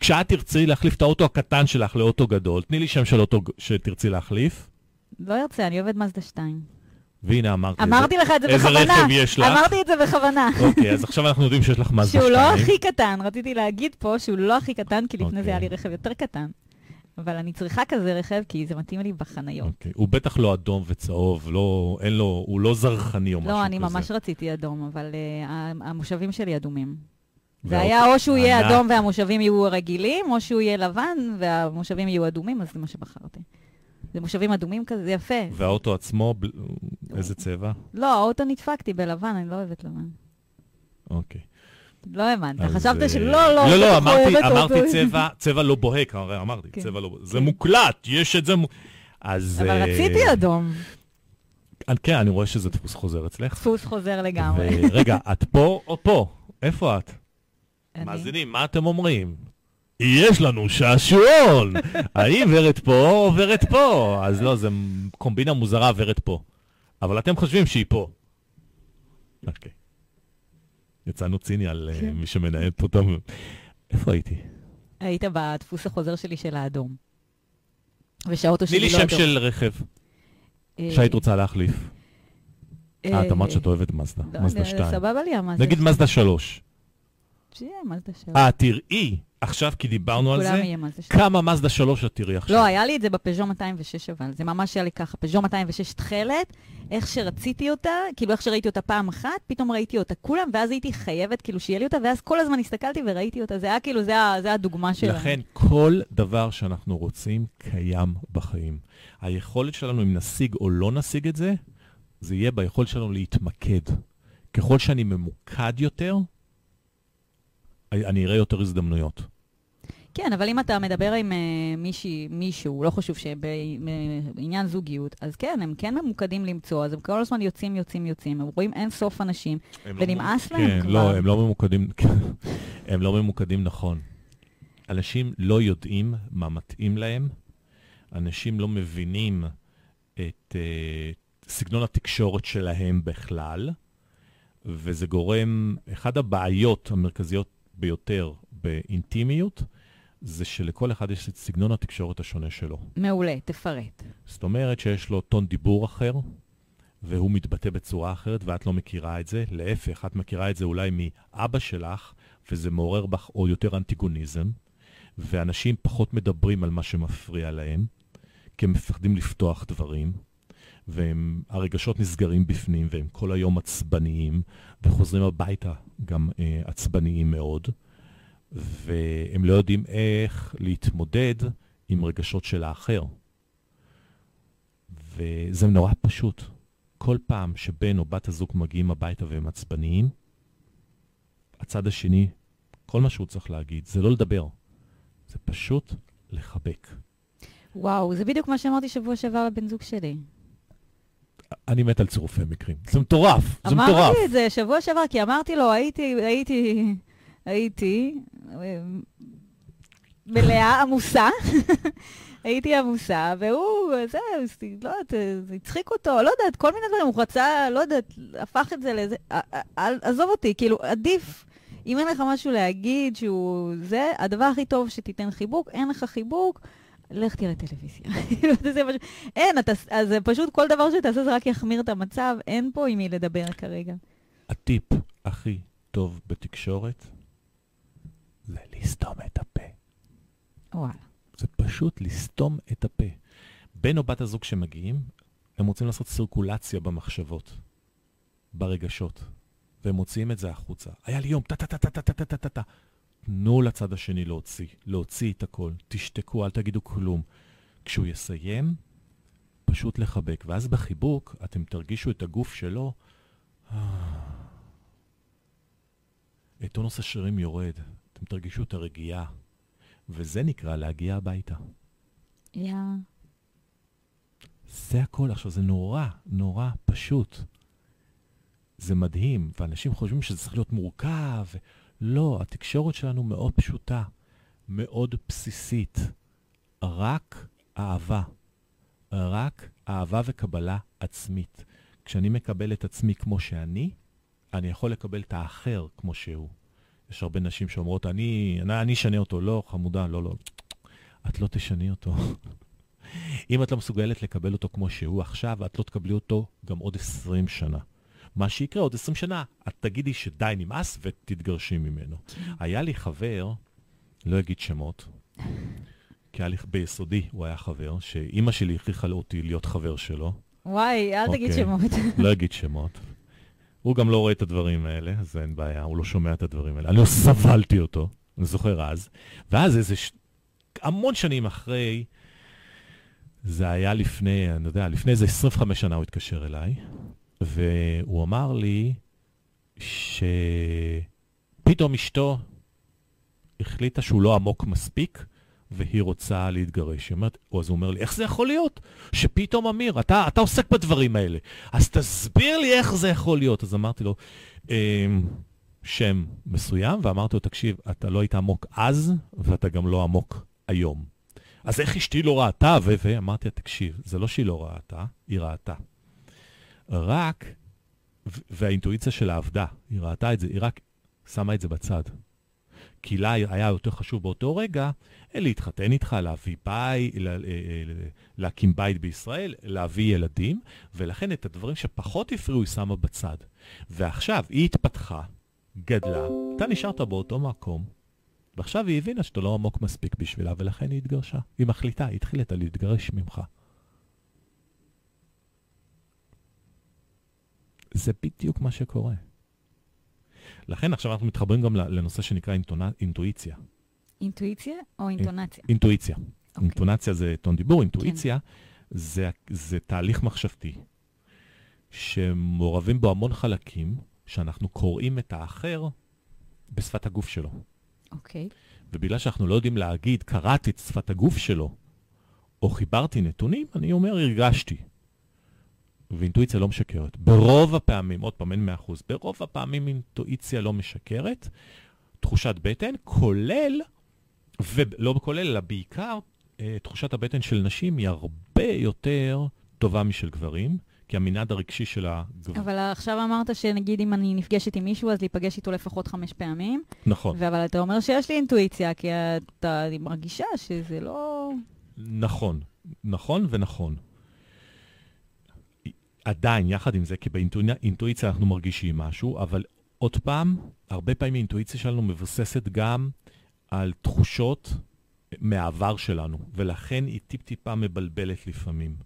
כשאת תרצי להחליף את האוטו הקטן שלך לאוטו גדול, תני לי שם של אוטו שתרצי להחליף, לא ירצה, אני אוהבת מזדה 2. והנה אמרתי אמרתי לך את זה איזה בכוונה. רכב יש לך? אמרתי את זה בכוונה. אוקיי, אז עכשיו אנחנו יודעים שיש לך מזדה 2. שהוא לא הכי קטן, רציתי להגיד פה שהוא לא הכי קטן, כי לפני אוקיי. זה היה לי רכב יותר קטן. אבל אני צריכה כזה רכב, כי זה מתאים לי בחניות. אוקיי. הוא בטח לא אדום וצהוב, לא, אין לו, הוא לא זרחני או משהו כזה. לא, אני ממש רציתי אדום, אבל אה, המושבים שלי אדומים. זה היה או שהוא יהיה. אדום והמושבים יהיו רגילים, או שהוא יהיה לבן והמושבים יהיו אדומים, אז זה מה שבחרתי. זה מושבים אדומים כזה, זה יפה. והאוטו עצמו, בל- איזה צבע? לא, האוטו נדפקתי בלבן, אני לא אוהבת לבן. אוקיי. לא האמנת, חשבת אה, שלא, לא, לא, לא, כך אמרתי. צבע, צבע לא בוהק, הרי אמרתי, כן. צבע לא, זה כן. מוקלט, יש את זה, אז... אבל אה, רציתי אדום. אני- כן, אני רואה שזה דפוס חוזר אצלך. דפוס חוזר לגמרי. רגע, את פה או פה? איפה את? מאזינים, מה אתם אומרים? יש לנו שעשועון! האם ורד פה או ורד פה? אז לא, זה קומבינה מוזרה ורד פה. אבל אתם חושבים שהיא פה. אוקיי. יצאנו ציני על אה, כן. מי שמנהל פה טוב. איפה הייתי? היית בדפוס החוזר שלי של האדום. ושהאוטו תני שלי לי לא שם אדום. של רכב אה, שהיית רוצה להחליף. אה, את אמרת אה, שאת אוהבת מזדה, לא, מזדה אני- 2. סבבה לי המזדה. נגיד מזדה 3. שיהיה מזדה שלוש. אה, תראי, עכשיו כי דיברנו על זה. כמה מזדה 3 את תראי עכשיו. לא, היה לי את זה בפז'ו 206 אבל, זה ממש היה לי ככה. פז'ו 206 תכלת, איך שרציתי אותה, כאילו איך שראיתי אותה פעם אחת, פתאום ראיתי אותה כולם, ואז הייתי חייבת כאילו שיהיה לי אותה, ואז כל הזמן הסתכלתי וראיתי אותה. זה היה כאילו, זה, ה- זה הדוגמה שלה. לכן, כל דבר שאנחנו רוצים קיים בחיים. היכולת שלנו, אם נשיג או לא נשיג את זה, זה יהיה ביכולת שלנו להתמקד. ככל שאני ממוקד יותר, אני אראה יותר הזדמנויות. כן, אבל אם אתה מדבר עם uh, מישהי, מישהו, לא חשוב שבעניין זוגיות, אז כן, הם כן ממוקדים למצוא, אז הם כל הזמן יוצאים, יוצאים, יוצאים. הם רואים אין סוף אנשים, לא ונמאס לא להם כן, כבר. לא, הם לא ממוקדים, הם לא ממוקדים נכון. אנשים לא יודעים מה מתאים להם, אנשים לא מבינים את uh, סגנון התקשורת שלהם בכלל, וזה גורם, אחת הבעיות המרכזיות ביותר באינטימיות, זה שלכל אחד יש את סגנון התקשורת השונה שלו. מעולה, תפרט. זאת אומרת שיש לו טון דיבור אחר, והוא מתבטא בצורה אחרת, ואת לא מכירה את זה. להפך, את מכירה את זה אולי מאבא שלך, וזה מעורר בך עוד יותר אנטיגוניזם, ואנשים פחות מדברים על מה שמפריע להם, כי הם מפחדים לפתוח דברים, והרגשות נסגרים בפנים, והם כל היום עצבניים, וחוזרים הביתה גם אה, עצבניים מאוד. והם לא יודעים איך להתמודד עם רגשות של האחר. וזה נורא פשוט. כל פעם שבן או בת הזוג מגיעים הביתה והם עצבניים, הצד השני, כל מה שהוא צריך להגיד זה לא לדבר, זה פשוט לחבק. וואו, זה בדיוק מה שאמרתי שבוע שעבר לבן זוג שלי. אני מת על צירופי מקרים. זה מטורף, זה מטורף. אמרתי את זה שבוע שעבר, כי אמרתי לו, הייתי, הייתי, הייתי מלאה, עמוסה. הייתי עמוסה, והוא, זה, לא יודעת, זה הצחיק אותו, לא יודעת, כל מיני דברים, הוא רצה, לא יודעת, הפך את זה לאיזה, עזוב אותי, כאילו, עדיף, אם אין לך משהו להגיד שהוא זה, הדבר הכי טוב שתיתן חיבוק, אין לך חיבוק, לך תראה טלוויזיה. אין, אתה, אז פשוט כל דבר שתעשה זה רק יחמיר את המצב, אין פה עם מי לדבר כרגע. הטיפ הכי טוב בתקשורת זה לסתום את הפה. וואלה. זה פשוט לסתום את הפה. בן או בת הזוג שמגיעים, הם רוצים לעשות סירקולציה במחשבות, ברגשות, והם מוציאים את זה החוצה. היה לי יום, טה-טה-טה-טה-טה-טה-טה. תנו לצד השני להוציא, להוציא את הכל. תשתקו, אל תגידו כלום. כשהוא יסיים, פשוט לחבק. ואז בחיבוק, אתם תרגישו את הגוף שלו. טונוס השרירים יורד. אתם תרגישו את הרגיעה, וזה נקרא להגיע הביתה. יא. Yeah. זה הכל. עכשיו, זה נורא, נורא פשוט. זה מדהים, ואנשים חושבים שזה צריך להיות מורכב. לא, התקשורת שלנו מאוד פשוטה, מאוד בסיסית. רק אהבה. רק אהבה וקבלה עצמית. כשאני מקבל את עצמי כמו שאני, אני יכול לקבל את האחר כמו שהוא. יש הרבה נשים שאומרות, אני, אשנה אותו. לא, חמודה, לא, לא. את לא תשני אותו. אם את לא מסוגלת לקבל אותו כמו שהוא עכשיו, את לא תקבלי אותו גם עוד 20 שנה. מה שיקרה עוד 20 שנה, את תגידי שדי נמאס ותתגרשי ממנו. היה לי חבר, לא אגיד שמות, כי היה לי ביסודי הוא היה חבר, שאימא שלי הכריחה אותי להיות חבר שלו. וואי, אל תגיד אוקיי. שמות. לא אגיד שמות. הוא גם לא רואה את הדברים האלה, אז אין בעיה, הוא לא שומע את הדברים האלה. אני לא סבלתי אותו, אני זוכר אז. ואז איזה ש... המון שנים אחרי, זה היה לפני, אני יודע, לפני איזה 25 שנה הוא התקשר אליי, והוא אמר לי שפתאום אשתו החליטה שהוא לא עמוק מספיק, והיא רוצה להתגרש. אומרת, אז הוא אומר לי, איך זה יכול להיות שפתאום, אמיר, אתה, אתה עוסק בדברים האלה, אז תסביר לי איך זה יכול להיות. אז אמרתי לו, אמ, שם מסוים, ואמרתי לו, תקשיב, אתה לא היית עמוק אז, ואתה גם לא עמוק היום. אז איך אשתי לא ראתה? ואמרתי לה, תקשיב, זה לא שהיא לא ראתה, היא ראתה. רק, והאינטואיציה שלה עבדה, היא ראתה את זה, היא רק שמה את זה בצד. כי לה היה יותר חשוב באותו רגע להתחתן איתך, להביא בית, לה, אה, אה, להקים בית בישראל, להביא ילדים, ולכן את הדברים שפחות הפריעו היא שמה בצד. ועכשיו היא התפתחה, גדלה, אתה נשארת באותו מקום, ועכשיו היא הבינה שאתה לא עמוק מספיק בשבילה, ולכן היא התגרשה. היא מחליטה, היא התחילה להתגרש ממך. זה בדיוק מה שקורה. לכן עכשיו אנחנו מתחברים גם לנושא שנקרא אינטונה, אינטואיציה. אינטואיציה או אינטונציה? אינטואיציה. Okay. אוקיי. אינטונציה זה טון דיבור, אינטואיציה כן. זה, זה תהליך מחשבתי שמעורבים בו המון חלקים שאנחנו קוראים את האחר בשפת הגוף שלו. אוקיי. ובגלל שאנחנו לא יודעים להגיד, קראתי את שפת הגוף שלו, או חיברתי נתונים, אני אומר, הרגשתי. ואינטואיציה לא משקרת. ברוב הפעמים, עוד פעם, אין 100%, ברוב הפעמים אינטואיציה לא משקרת, תחושת בטן, כולל, ולא כולל, אלא בעיקר, אה, תחושת הבטן של נשים היא הרבה יותר טובה משל גברים, כי המנעד הרגשי של הגברים... אבל עכשיו אמרת שנגיד אם אני נפגשת עם מישהו, אז להיפגש איתו לפחות חמש פעמים. נכון. אבל אתה אומר שיש לי אינטואיציה, כי אתה, מרגישה שזה לא... נכון, נכון ונכון. עדיין, יחד עם זה, כי באינטואיציה אנחנו מרגישים משהו, אבל עוד פעם, הרבה פעמים האינטואיציה שלנו מבוססת גם על תחושות מהעבר שלנו, ולכן היא טיפ-טיפה מבלבלת לפעמים.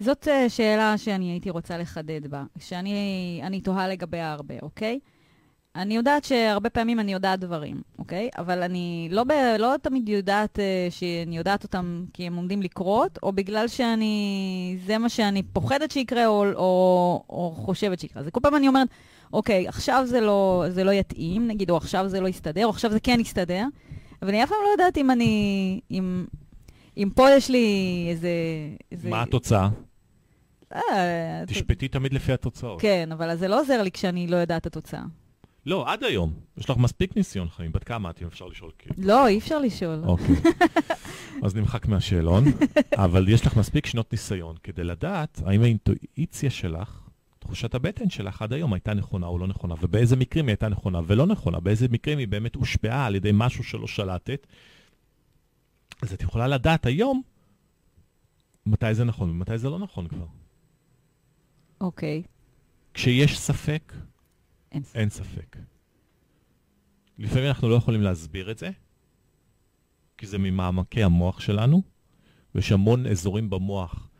זאת uh, שאלה שאני הייתי רוצה לחדד בה, שאני תוהה לגביה הרבה, אוקיי? אני יודעת שהרבה פעמים אני יודעת דברים, אוקיי? אבל אני לא, ב, לא תמיד יודעת uh, שאני יודעת אותם כי הם עומדים לקרות, או בגלל שאני... זה מה שאני פוחדת שיקרה, או, או, או חושבת שיקרה. זה כל פעם אני אומרת, אוקיי, עכשיו זה לא, זה לא יתאים, נגיד, או עכשיו זה לא יסתדר, או עכשיו זה כן יסתדר, אבל אני אף פעם לא יודעת אם אני... אם, אם פה יש לי איזה... איזה... מה התוצאה? אה, תשפטי תמיד לפי התוצאות. כן, אבל זה לא עוזר לי כשאני לא יודעת את התוצאה. לא, עד היום. יש לך מספיק ניסיון חיים. בת כמה את, אם אפשר לשאול? לא, אי אפשר לשאול. אוקיי. אז נמחק מהשאלון. אבל יש לך מספיק שנות ניסיון כדי לדעת האם האינטואיציה שלך, תחושת הבטן שלך עד היום הייתה נכונה או לא נכונה, ובאיזה מקרים היא הייתה נכונה ולא נכונה, באיזה מקרים היא באמת הושפעה על ידי משהו שלא שלטת. אז את יכולה לדעת היום מתי זה נכון ומתי זה לא נכון כבר. אוקיי. כשיש ספק, אין ספק. אין ספק. לפעמים אנחנו לא יכולים להסביר את זה, כי זה ממעמקי המוח שלנו, ויש המון אזורים במוח,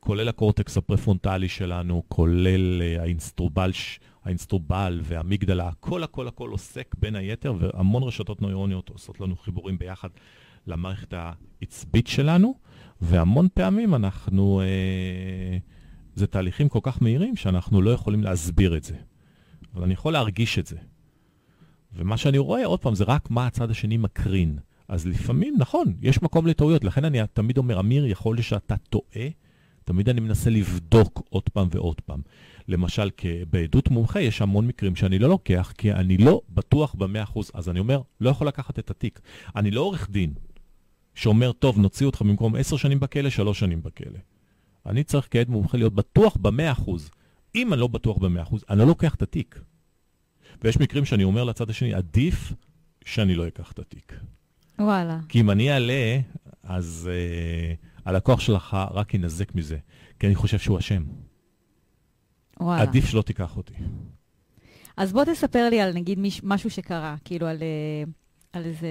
כולל הקורטקס הפרפרונטלי שלנו, כולל uh, האינסטרובל, האינסטרובל והמיגדלה, הכל הכל הכל עוסק בין היתר, והמון רשתות נוירוניות עושות לנו חיבורים ביחד למערכת העצבית שלנו, והמון פעמים אנחנו, uh, זה תהליכים כל כך מהירים שאנחנו לא יכולים להסביר את זה. אבל אני יכול להרגיש את זה. ומה שאני רואה, עוד פעם, זה רק מה הצד השני מקרין. אז לפעמים, נכון, יש מקום לטעויות. לכן אני תמיד אומר, אמיר, יכול להיות שאתה טועה. תמיד אני מנסה לבדוק עוד פעם ועוד פעם. למשל, בעדות מומחה יש המון מקרים שאני לא לוקח, כי אני לא בטוח ב-100%. אז אני אומר, לא יכול לקחת את התיק. אני לא עורך דין שאומר, טוב, נוציא אותך במקום 10 שנים בכלא, 3 שנים בכלא. אני צריך כעד מומחה להיות בטוח ב-100%. אם אני לא בטוח ב-100%, אני לא לוקח את התיק. ויש מקרים שאני אומר לצד השני, עדיף שאני לא אקח את התיק. וואלה. כי אם אני אעלה, אז uh, הלקוח שלך רק ינזק מזה, כי אני חושב שהוא אשם. וואלה. עדיף שלא תיקח אותי. אז בוא תספר לי על נגיד מיש, משהו שקרה, כאילו על, אה, על איזה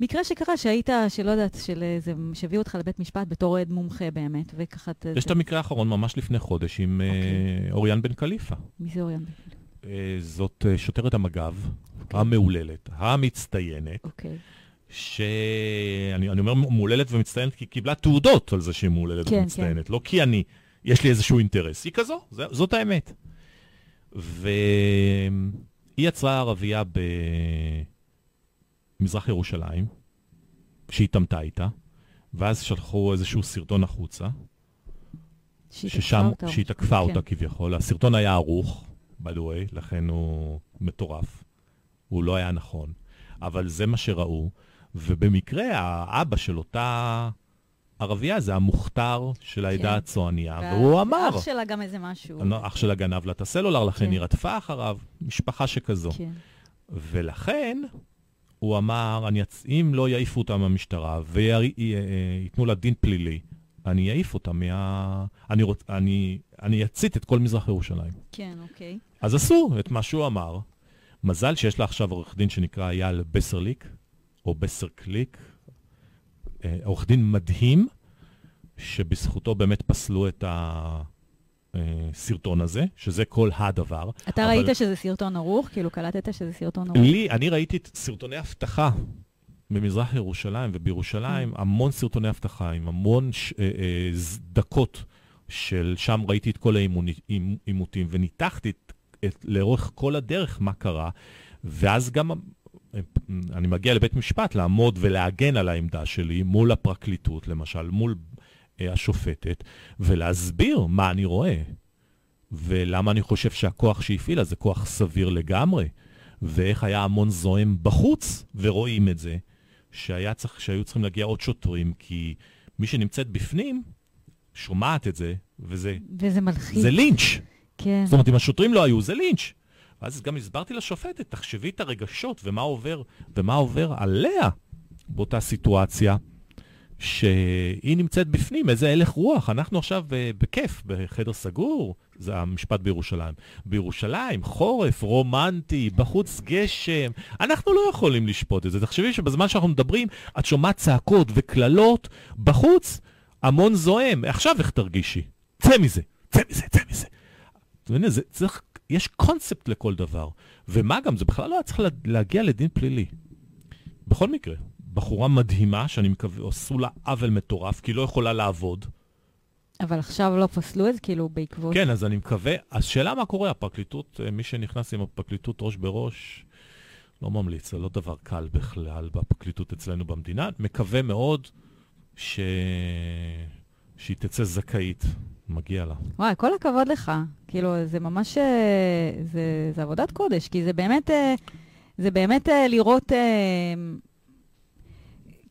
מקרה שקרה שהיית, שלא יודעת, של איזה, שהביאו אותך לבית משפט בתור עד מומחה באמת, וככה... יש את המקרה האחרון ממש לפני חודש עם okay. אוקיי. uh, אוריאן בן קליפה. מי זה אוריאן בן קליפה? Uh, זאת שוטרת המג"ב, okay. אוקיי. המהוללת, המצטיינת. אוקיי. Okay. שאני אומר מהוללת ומצטיינת כי קיבלה תעודות על זה שהיא מהוללת כן, ומצטיינת, כן. לא כי אני, יש לי איזשהו אינטרס, היא כזו, זה, זאת האמת. והיא יצרה ערבייה במזרח ירושלים, שהיא התעמתה איתה, ואז שלחו איזשהו סרטון החוצה. ששם, שהיא תקפה כן. אותה כביכול. הסרטון היה ערוך, by the way, לכן הוא מטורף. הוא לא היה נכון. אבל זה מה שראו, ובמקרה האבא של אותה ערבייה זה המוכתר של העדה כן. הצועניה, והוא אמר... אח שלה גם איזה משהו. אח שלה גנב לה את הסלולר, לכן כן. היא רדפה אחריו, משפחה שכזו. כן. ולכן הוא אמר, אני אצ... אם לא יעיפו אותה מהמשטרה וייתנו לה דין פלילי, אני אעיף אותה מה... אני, רוצ... אני... אני אצית את כל מזרח ירושלים. כן, אוקיי. אז עשו את מה שהוא אמר. מזל שיש לה עכשיו עורך דין שנקרא אייל בסרליק, או בסרקליק, אה, עורך דין מדהים, שבזכותו באמת פסלו את הסרטון הזה, שזה כל הדבר. אתה אבל... ראית שזה סרטון ערוך? כאילו קלטת שזה סרטון ערוך? לי, אני ראיתי את סרטוני אבטחה במזרח ירושלים ובירושלים, mm. המון סרטוני אבטחה עם המון ש... אה, אה, דקות של שם ראיתי את כל העימותים, וניתחתי את את, לאורך כל הדרך מה קרה, ואז גם אני מגיע לבית משפט לעמוד ולהגן על העמדה שלי מול הפרקליטות, למשל, מול אה, השופטת, ולהסביר מה אני רואה, ולמה אני חושב שהכוח שהפעילה זה כוח סביר לגמרי, ואיך היה המון זועם בחוץ, ורואים את זה, שהיה צריך, שהיו צריכים להגיע עוד שוטרים, כי מי שנמצאת בפנים שומעת את זה, וזה... וזה מלחיץ. זה לינץ'. כן. זאת אומרת, אם השוטרים לא היו, זה לינץ'. ואז גם הסברתי לשופטת, תחשבי את הרגשות ומה עובר, ומה עובר עליה באותה סיטואציה, שהיא נמצאת בפנים, איזה הלך רוח. אנחנו עכשיו בכיף, בחדר סגור, זה המשפט בירושלים. בירושלים, חורף, רומנטי, בחוץ גשם, אנחנו לא יכולים לשפוט את זה. תחשבי שבזמן שאנחנו מדברים, את שומעת צעקות וקללות, בחוץ המון זועם. עכשיו איך תרגישי? צא מזה, צא מזה, צא מזה. זה צריך יש קונספט לכל דבר. ומה גם, זה בכלל לא היה צריך להגיע לדין פלילי. בכל מקרה, בחורה מדהימה, שאני מקווה, עשו לה עוול מטורף, כי היא לא יכולה לעבוד. אבל עכשיו לא פסלו את זה, כאילו, בעקבות... כן, אז אני מקווה, השאלה מה קורה, הפרקליטות, אה, מי שנכנס עם הפרקליטות ראש בראש, לא ממליץ, זה לא דבר קל בכלל בפרקליטות אצלנו במדינה. מקווה מאוד ש... שהיא תצא זכאית. מגיע לה. וואי, כל הכבוד לך. כאילו, זה ממש, אה, זה, זה עבודת קודש, כי זה באמת, אה, זה באמת לראות,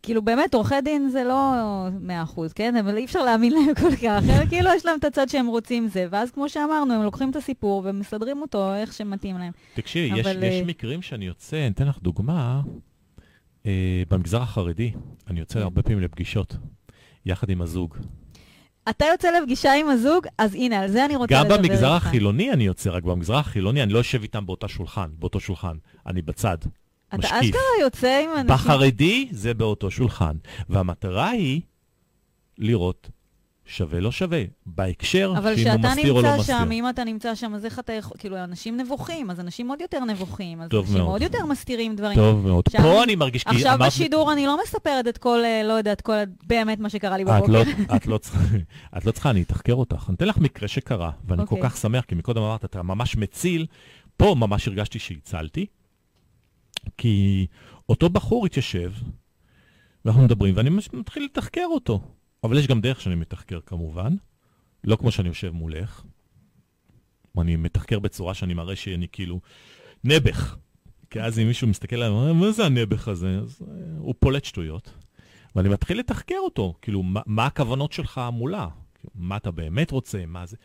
כאילו, באמת, עורכי דין זה לא מאה אחוז, כן? אבל אי אפשר להאמין להם כל כך. כאילו, יש להם את הצד שהם רוצים זה, ואז כמו שאמרנו, הם לוקחים את הסיפור ומסדרים אותו איך שמתאים להם. תקשיבי, אבל... יש, יש מקרים שאני יוצא, אני אתן לך דוגמה, אה, במגזר החרדי, אני יוצא. הרבה פעמים לפגישות, יחד עם הזוג. אתה יוצא לפגישה עם הזוג, אז הנה, על זה אני רוצה לדבר איתך. גם במגזר החילוני אני יוצא, רק במגזר החילוני אני לא יושב איתם באותה שולחן, באותו שולחן. אני בצד, משקיף. אתה אשכרה יוצא עם אנשים... בחרדי זה באותו שולחן. והמטרה היא לראות שווה לא שווה, בהקשר שאם הוא מסתיר או לא מסתיר. אבל כשאתה נמצא שם, אם אתה נמצא שם, אז איך אתה יכול, כאילו, אנשים נבוכים, אז אנשים עוד יותר נבוכים, אז אנשים מאוד. עוד יותר מסתירים דברים. טוב מאוד. שם, פה אני מרגיש כי... עכשיו אמרת... בשידור אני לא מספרת את כל, אה, לא יודעת, כל באמת מה שקרה לי בבוקר. את לא, את לא, צריכה, את לא צריכה, אני אתחקר אותך. אני אתן לך מקרה שקרה, ואני okay. כל אוקיי. כך שמח, כי מקודם אמרת, אתה ממש מציל. פה ממש הרגשתי שהצלתי, כי אותו בחור התיישב, ואנחנו מדברים, ואני מתחיל לתחקר אותו. אבל יש גם דרך שאני מתחקר כמובן, לא כמו שאני יושב מולך. אני מתחקר בצורה שאני מראה שאני כאילו נעבך. כי אז אם מישהו מסתכל עליי, מה זה הנעבך הזה? אז uh, הוא פולט שטויות. ואני מתחיל לתחקר אותו, כאילו, מה, מה הכוונות שלך מולה? מה אתה באמת רוצה? מה זה?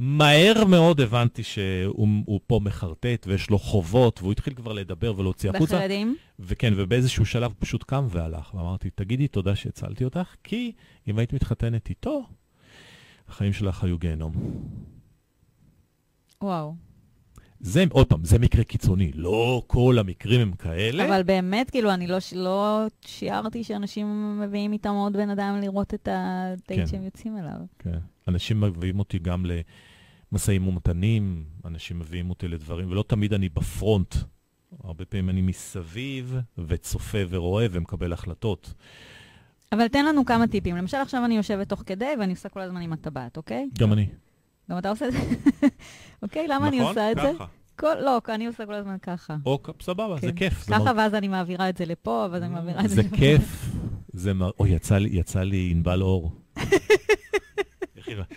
מהר מאוד הבנתי שהוא פה מחרטט ויש לו חובות, והוא התחיל כבר לדבר ולהוציא החוצה. בחרדים? וכן, ובאיזשהו שלב הוא פשוט קם והלך, ואמרתי, תגידי תודה שהצלתי אותך, כי אם היית מתחתנת איתו, החיים שלך היו גיהנום. וואו. זה, עוד פעם, זה מקרה קיצוני, לא כל המקרים הם כאלה. אבל באמת, כאילו, אני לא, לא שיערתי שאנשים מביאים איתם עוד בן אדם לראות את הדייט כן. שהם יוצאים אליו. כן. אנשים מביאים אותי גם למשאים ומתנים, אנשים מביאים אותי לדברים, ולא תמיד אני בפרונט. הרבה פעמים אני מסביב וצופה ורואה ומקבל החלטות. אבל תן לנו כמה טיפים. למשל, עכשיו אני יושבת תוך כדי ואני עושה כל הזמן עם הטבעת, אוקיי? גם אני. גם אתה עושה את זה? אוקיי, למה אני נכון, עושה את זה? נכון, ככה. לא, אני עושה כל הזמן ככה. או, סבבה, זה כן. כיף. ככה, ואז אני מעבירה את זה לפה, ואז אני מעבירה את זה לפה. זה כיף. זה מ... אוי, יצא לי ענבל אור.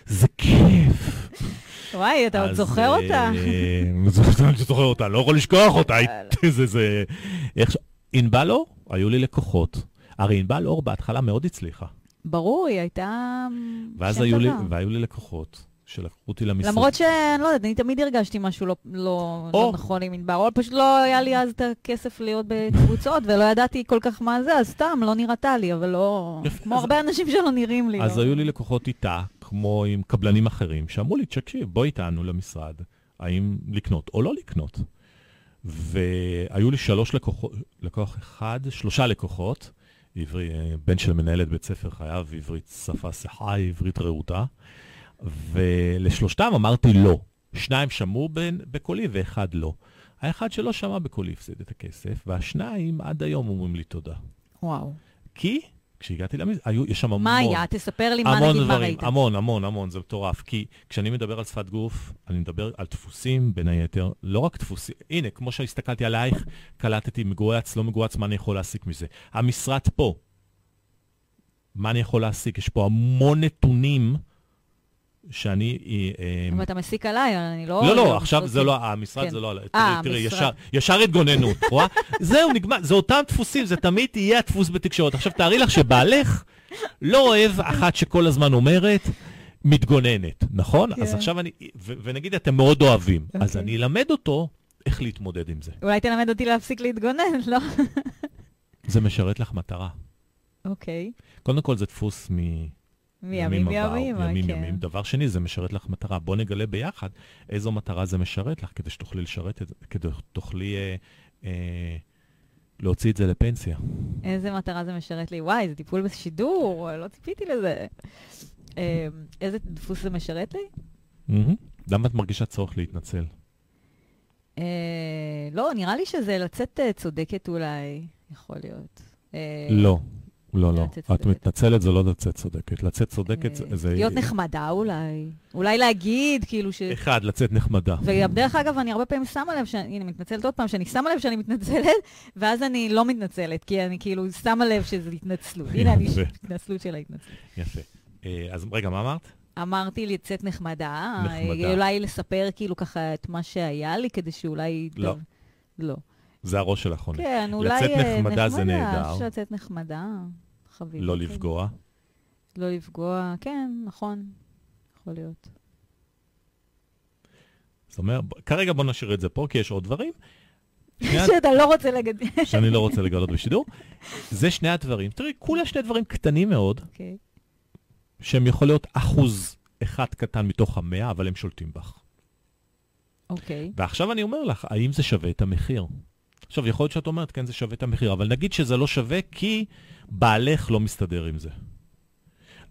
זה כיף. וואי, אתה עוד זוכר אותה. אני זוכר אותה, לא יכול לשכוח אותה. זה, זה... ענבל אור, היו לי לקוחות. הרי ענבל אור בהתחלה מאוד הצליחה. ברור, היא הייתה ואז היו לי, לי לקוחות. שלקחו אותי למשרד. למרות שאני לא יודעת, אני תמיד הרגשתי משהו לא, לא, לא נכון עם ענבר, או פשוט לא היה לי אז את הכסף להיות בקבוצות, ולא ידעתי כל כך מה זה, אז סתם, לא נראתה לי, אבל לא... כמו הרבה אנשים שלא נראים לי. אז לא. היו לי לקוחות איתה, כמו עם קבלנים אחרים, שאמרו לי, תקשיב, בואי איתנו למשרד, האם לקנות או לא לקנות. והיו לי שלוש לקוחות, לקוח אחד, שלושה לקוחות, עברי, בן של מנהלת בית ספר חייב, עברית שפה שיחה, עברית רהוטה, ולשלושתם אמרתי לא. שניים שמעו בקולי ואחד לא. האחד שלא שמע בקולי הפסיד את הכסף, והשניים עד היום אומרים לי תודה. וואו. כי כשהגעתי למזרח, היו, יש שם המון... מה היה? תספר לי מה נגיד מה ראית. המון, המון, המון, זה מטורף. כי כשאני מדבר על שפת גוף, אני מדבר על דפוסים, בין היתר, לא רק דפוסים, הנה, כמו שהסתכלתי עלייך, קלטתי מגויץ, לא מגויץ, מה אני יכול להסיק מזה? המשרד פה, מה אני יכול להסיק? יש פה המון נתונים שאני... אה, אבל אתה מסיק עליי, אני לא... לא, לא, עכשיו זה לא, המשרד כן. זה לא, אה, תראי, תראי, המשרד. ישר, התגוננות, רואה? זהו, נגמר, זה אותם דפוסים, זה תמיד יהיה הדפוס בתקשורת. עכשיו, תארי לך שבעלך לא אוהב אחת שכל הזמן אומרת, מתגוננת, נכון? כן. אז עכשיו אני, ונגיד אתם מאוד אוהבים, אז אוקיי. אני אלמד אותו איך להתמודד עם זה. אולי תלמד אותי להפסיק להתגונן, לא? זה משרת לך מטרה. אוקיי. קודם כל, זה דפוס מ... מימים ימים, ימים כן. ימים. דבר שני, זה משרת לך מטרה. בוא נגלה ביחד איזו מטרה זה משרת לך, כדי שתוכלי לשרת את זה, כדי שתוכלי אה, אה, להוציא את זה לפנסיה. איזה מטרה זה משרת לי? וואי, זה טיפול בשידור, לא ציפיתי לזה. אה, איזה דפוס זה משרת לי? מהמם. למה את מרגישה צורך להתנצל? אה, לא, נראה לי שזה לצאת אה, צודקת אולי, יכול להיות. אה, לא. לא, לא. את צודקת. מתנצלת זה לא לצאת צודקת. לצאת צודקת זה- אה, זה... להיות נחמדה אולי. אולי להגיד, כאילו ש... אחד, לצאת נחמדה. וגם דרך אגב, אני הרבה פעמים שמה לב, הנה, מתנצלת עוד פעם, שאני שמה לב שאני מתנצלת, ואז אני לא מתנצלת, כי אני כאילו שמה לב שזה התנצלות. הנה, אני. התנצלות של ההתנצלות. יפה. אה, אז רגע, מה אמרת? אמרתי לצאת נחמדה, נחמדה. אה, אולי לספר כאילו ככה את מה שהיה לי, כדי שאולי... לא. לא. זה הראש של החונה. כן, אולי... לצאת אה, נחמדה זה נהדר. אפשר לצאת נחמדה, חביב. לא לפגוע. לא לפגוע, כן, נכון. יכול להיות. זאת אומרת, כרגע בוא נשאיר את זה פה, כי יש עוד דברים. שאתה לא רוצה לגדל. שאני לא רוצה לגלות בשידור. זה שני הדברים. תראי, כולה שני דברים קטנים מאוד, אוקיי. שהם יכול להיות אחוז אחד קטן מתוך המאה, אבל הם שולטים בך. אוקיי. ועכשיו אני אומר לך, האם זה שווה את המחיר? עכשיו, יכול להיות שאת אומרת, כן, זה שווה את המחיר, אבל נגיד שזה לא שווה כי בעלך לא מסתדר עם זה.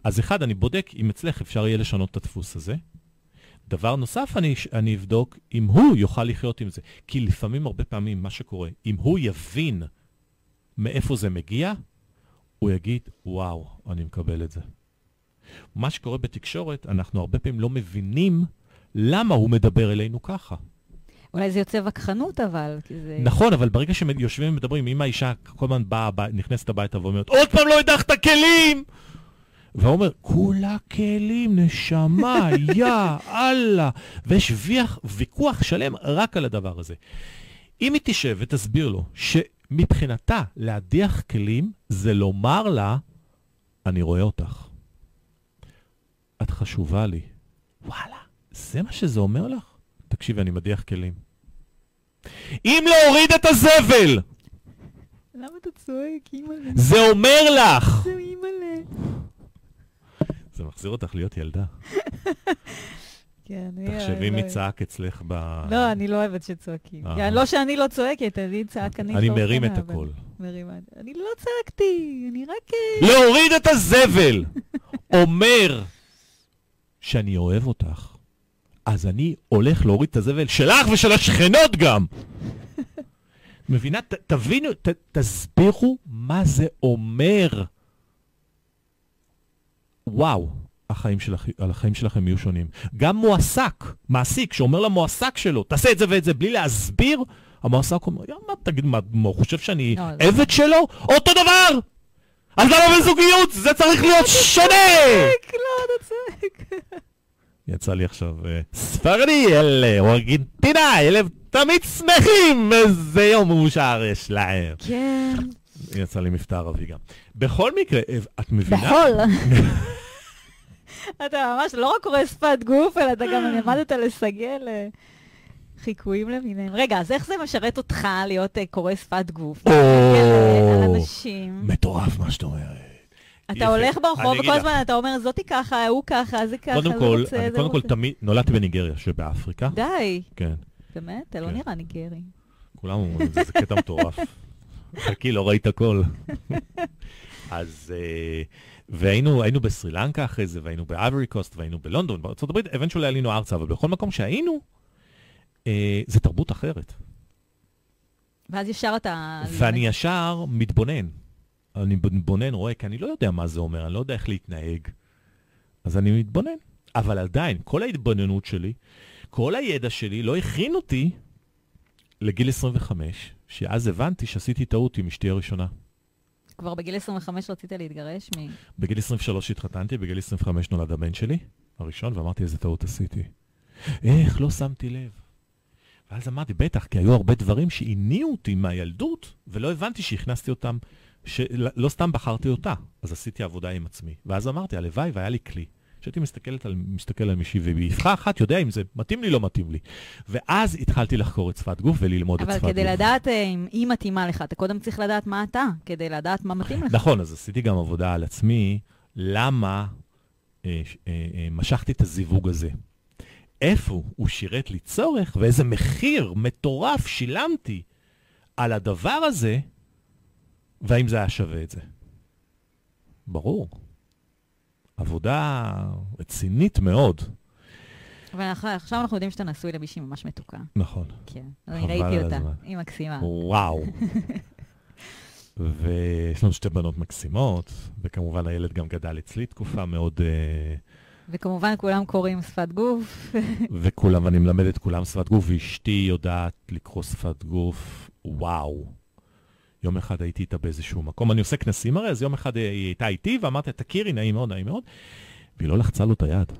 אז אחד, אני בודק אם אצלך אפשר יהיה לשנות את הדפוס הזה. דבר נוסף, אני, אני אבדוק אם הוא יוכל לחיות עם זה. כי לפעמים, הרבה פעמים, מה שקורה, אם הוא יבין מאיפה זה מגיע, הוא יגיד, וואו, אני מקבל את זה. מה שקורה בתקשורת, אנחנו הרבה פעמים לא מבינים למה הוא מדבר אלינו ככה. אולי זה יוצא וכחנות, אבל, כי זה... נכון, אבל ברגע שיושבים ומדברים, אם האישה כל הזמן באה, נכנסת הביתה ואומרת, עוד פעם לא הדחת כלים! והוא אומר, כולה כלים, נשמה, יא, אללה. ויש ויח, ויכוח שלם רק על הדבר הזה. אם היא תשב ותסביר לו שמבחינתה להדיח כלים זה לומר לה, אני רואה אותך. את חשובה לי. וואלה, זה מה שזה אומר לך? תקשיבי, אני מדיח כלים. אם להוריד את הזבל, למה אתה צועק, אימא'לה? זה אומר לך. זה אימא'לה. זה מחזיר אותך להיות ילדה. כן, אני... תחשבי לא- מי צעק אצלך ב... לא, אני לא אוהבת שצועקים. אה. לא שאני לא צועקת, אני צעקנית. אני מרים את הקול. אני לא צעקתי, אני רק... אה, להוריד את הזבל אומר שאני אוהב אותך, אז אני הולך להוריד את הזבל שלך ושל השכנות גם. מבינה? ת, תבינו, ת, תסבירו מה זה אומר. וואו, החיים, שלכ, החיים שלכם יהיו שונים. גם מועסק, מעסיק, שאומר למועסק שלו, תעשה את זה ואת זה, בלי להסביר, המועסק אומר, יא, מה תגיד, מה, מה, הוא חושב שאני לא, זה- עבד שלו? אותו דבר! אז למה בזוגיות? זה צריך להיות שונה! צועק, לא, אתה צועק. יצא לי עכשיו אה, ספרדי, אלה, או ארגנטינאי, אלה תמיד שמחים, איזה יום מאושר יש להם. כן. יצא לי מבטא ערבי גם. בכל מקרה, אה, את מבינה? בחול. אתה ממש לא רק קורא שפת גוף, אלא אתה גם למדת לסגל אה, חיקויים למיניהם. רגע, אז איך זה משרת אותך להיות אה, קורא שפת גוף? או. אה, על אנשים. מטורף מה שאת אומרת. אתה. הולך ברחוב וכל. הזמן אתה אומר, זאתי ככה, הוא ככה, זה ככה, זה רוצה, זה קודם כל. תמיד, נולדתי בניגריה שבאפריקה. די, כן, באמת? אתה לא כן. נראה ניגרי. כולם אומרים את זה, זה קטע מטורף. חכי, לא ראית הכל. אז, אה, והיינו היינו בסרילנקה אחרי זה, והיינו באברי קוסט, והיינו בלונדון, הברית, אבנצ'ולי עלינו ארצה, אבל בכל מקום שהיינו, אה, זה תרבות אחרת. ואז ישר אתה... ואני ישר מתבונן. אני מתבונן, רואה, כי אני לא יודע מה זה אומר, אני לא יודע איך להתנהג. אז אני מתבונן. אבל עדיין, כל ההתבוננות שלי, כל הידע שלי לא הכין אותי לגיל 25, שאז הבנתי שעשיתי טעות עם אשתי הראשונה. כבר בגיל 25 רצית להתגרש? מ... בגיל 23 התחתנתי, בגיל 25 נולד הבן שלי, הראשון, ואמרתי איזה טעות עשיתי. איך לא שמתי לב. ואז אמרתי, בטח, כי היו הרבה דברים שהניעו אותי מהילדות, ולא הבנתי שהכנסתי אותם, שלא סתם בחרתי אותה. אז עשיתי עבודה עם עצמי. ואז אמרתי, הלוואי והיה לי כלי. כשהייתי על, מסתכל על מישהי, ובאבחה אחת יודע אם זה מתאים לי, לא מתאים לי. ואז התחלתי לחקור את שפת גוף וללמוד את שפת גוף. אבל כדי לדעת אה, אם היא מתאימה לך, אתה קודם צריך לדעת מה אתה, כדי לדעת מה מתאים לך. נכון, אז עשיתי גם עבודה על עצמי, למה אה, אה, אה, משכתי את הזיווג הזה. איפה הוא שירת לי צורך, ואיזה מחיר מטורף שילמתי על הדבר הזה, והאם זה היה שווה את זה. ברור. עבודה רצינית מאוד. ועכשיו אנחנו יודעים שאתה נשוי למישהי ממש מתוקה. נכון. כן, אני ראיתי אותה, היא מקסימה. וואו. ויש לנו שתי בנות מקסימות, וכמובן הילד גם גדל אצלי תקופה מאוד... אה, וכמובן כולם קוראים שפת גוף. וכולם, אני מלמד את כולם שפת גוף, ואשתי יודעת לקרוא שפת גוף, וואו. יום אחד הייתי איתה באיזשהו מקום, אני עושה כנסים הרי, אז יום אחד היא הייתה איתי, ואמרתי, תכירי, נעים מאוד, נעים מאוד, והיא לא לחצה לו את היד.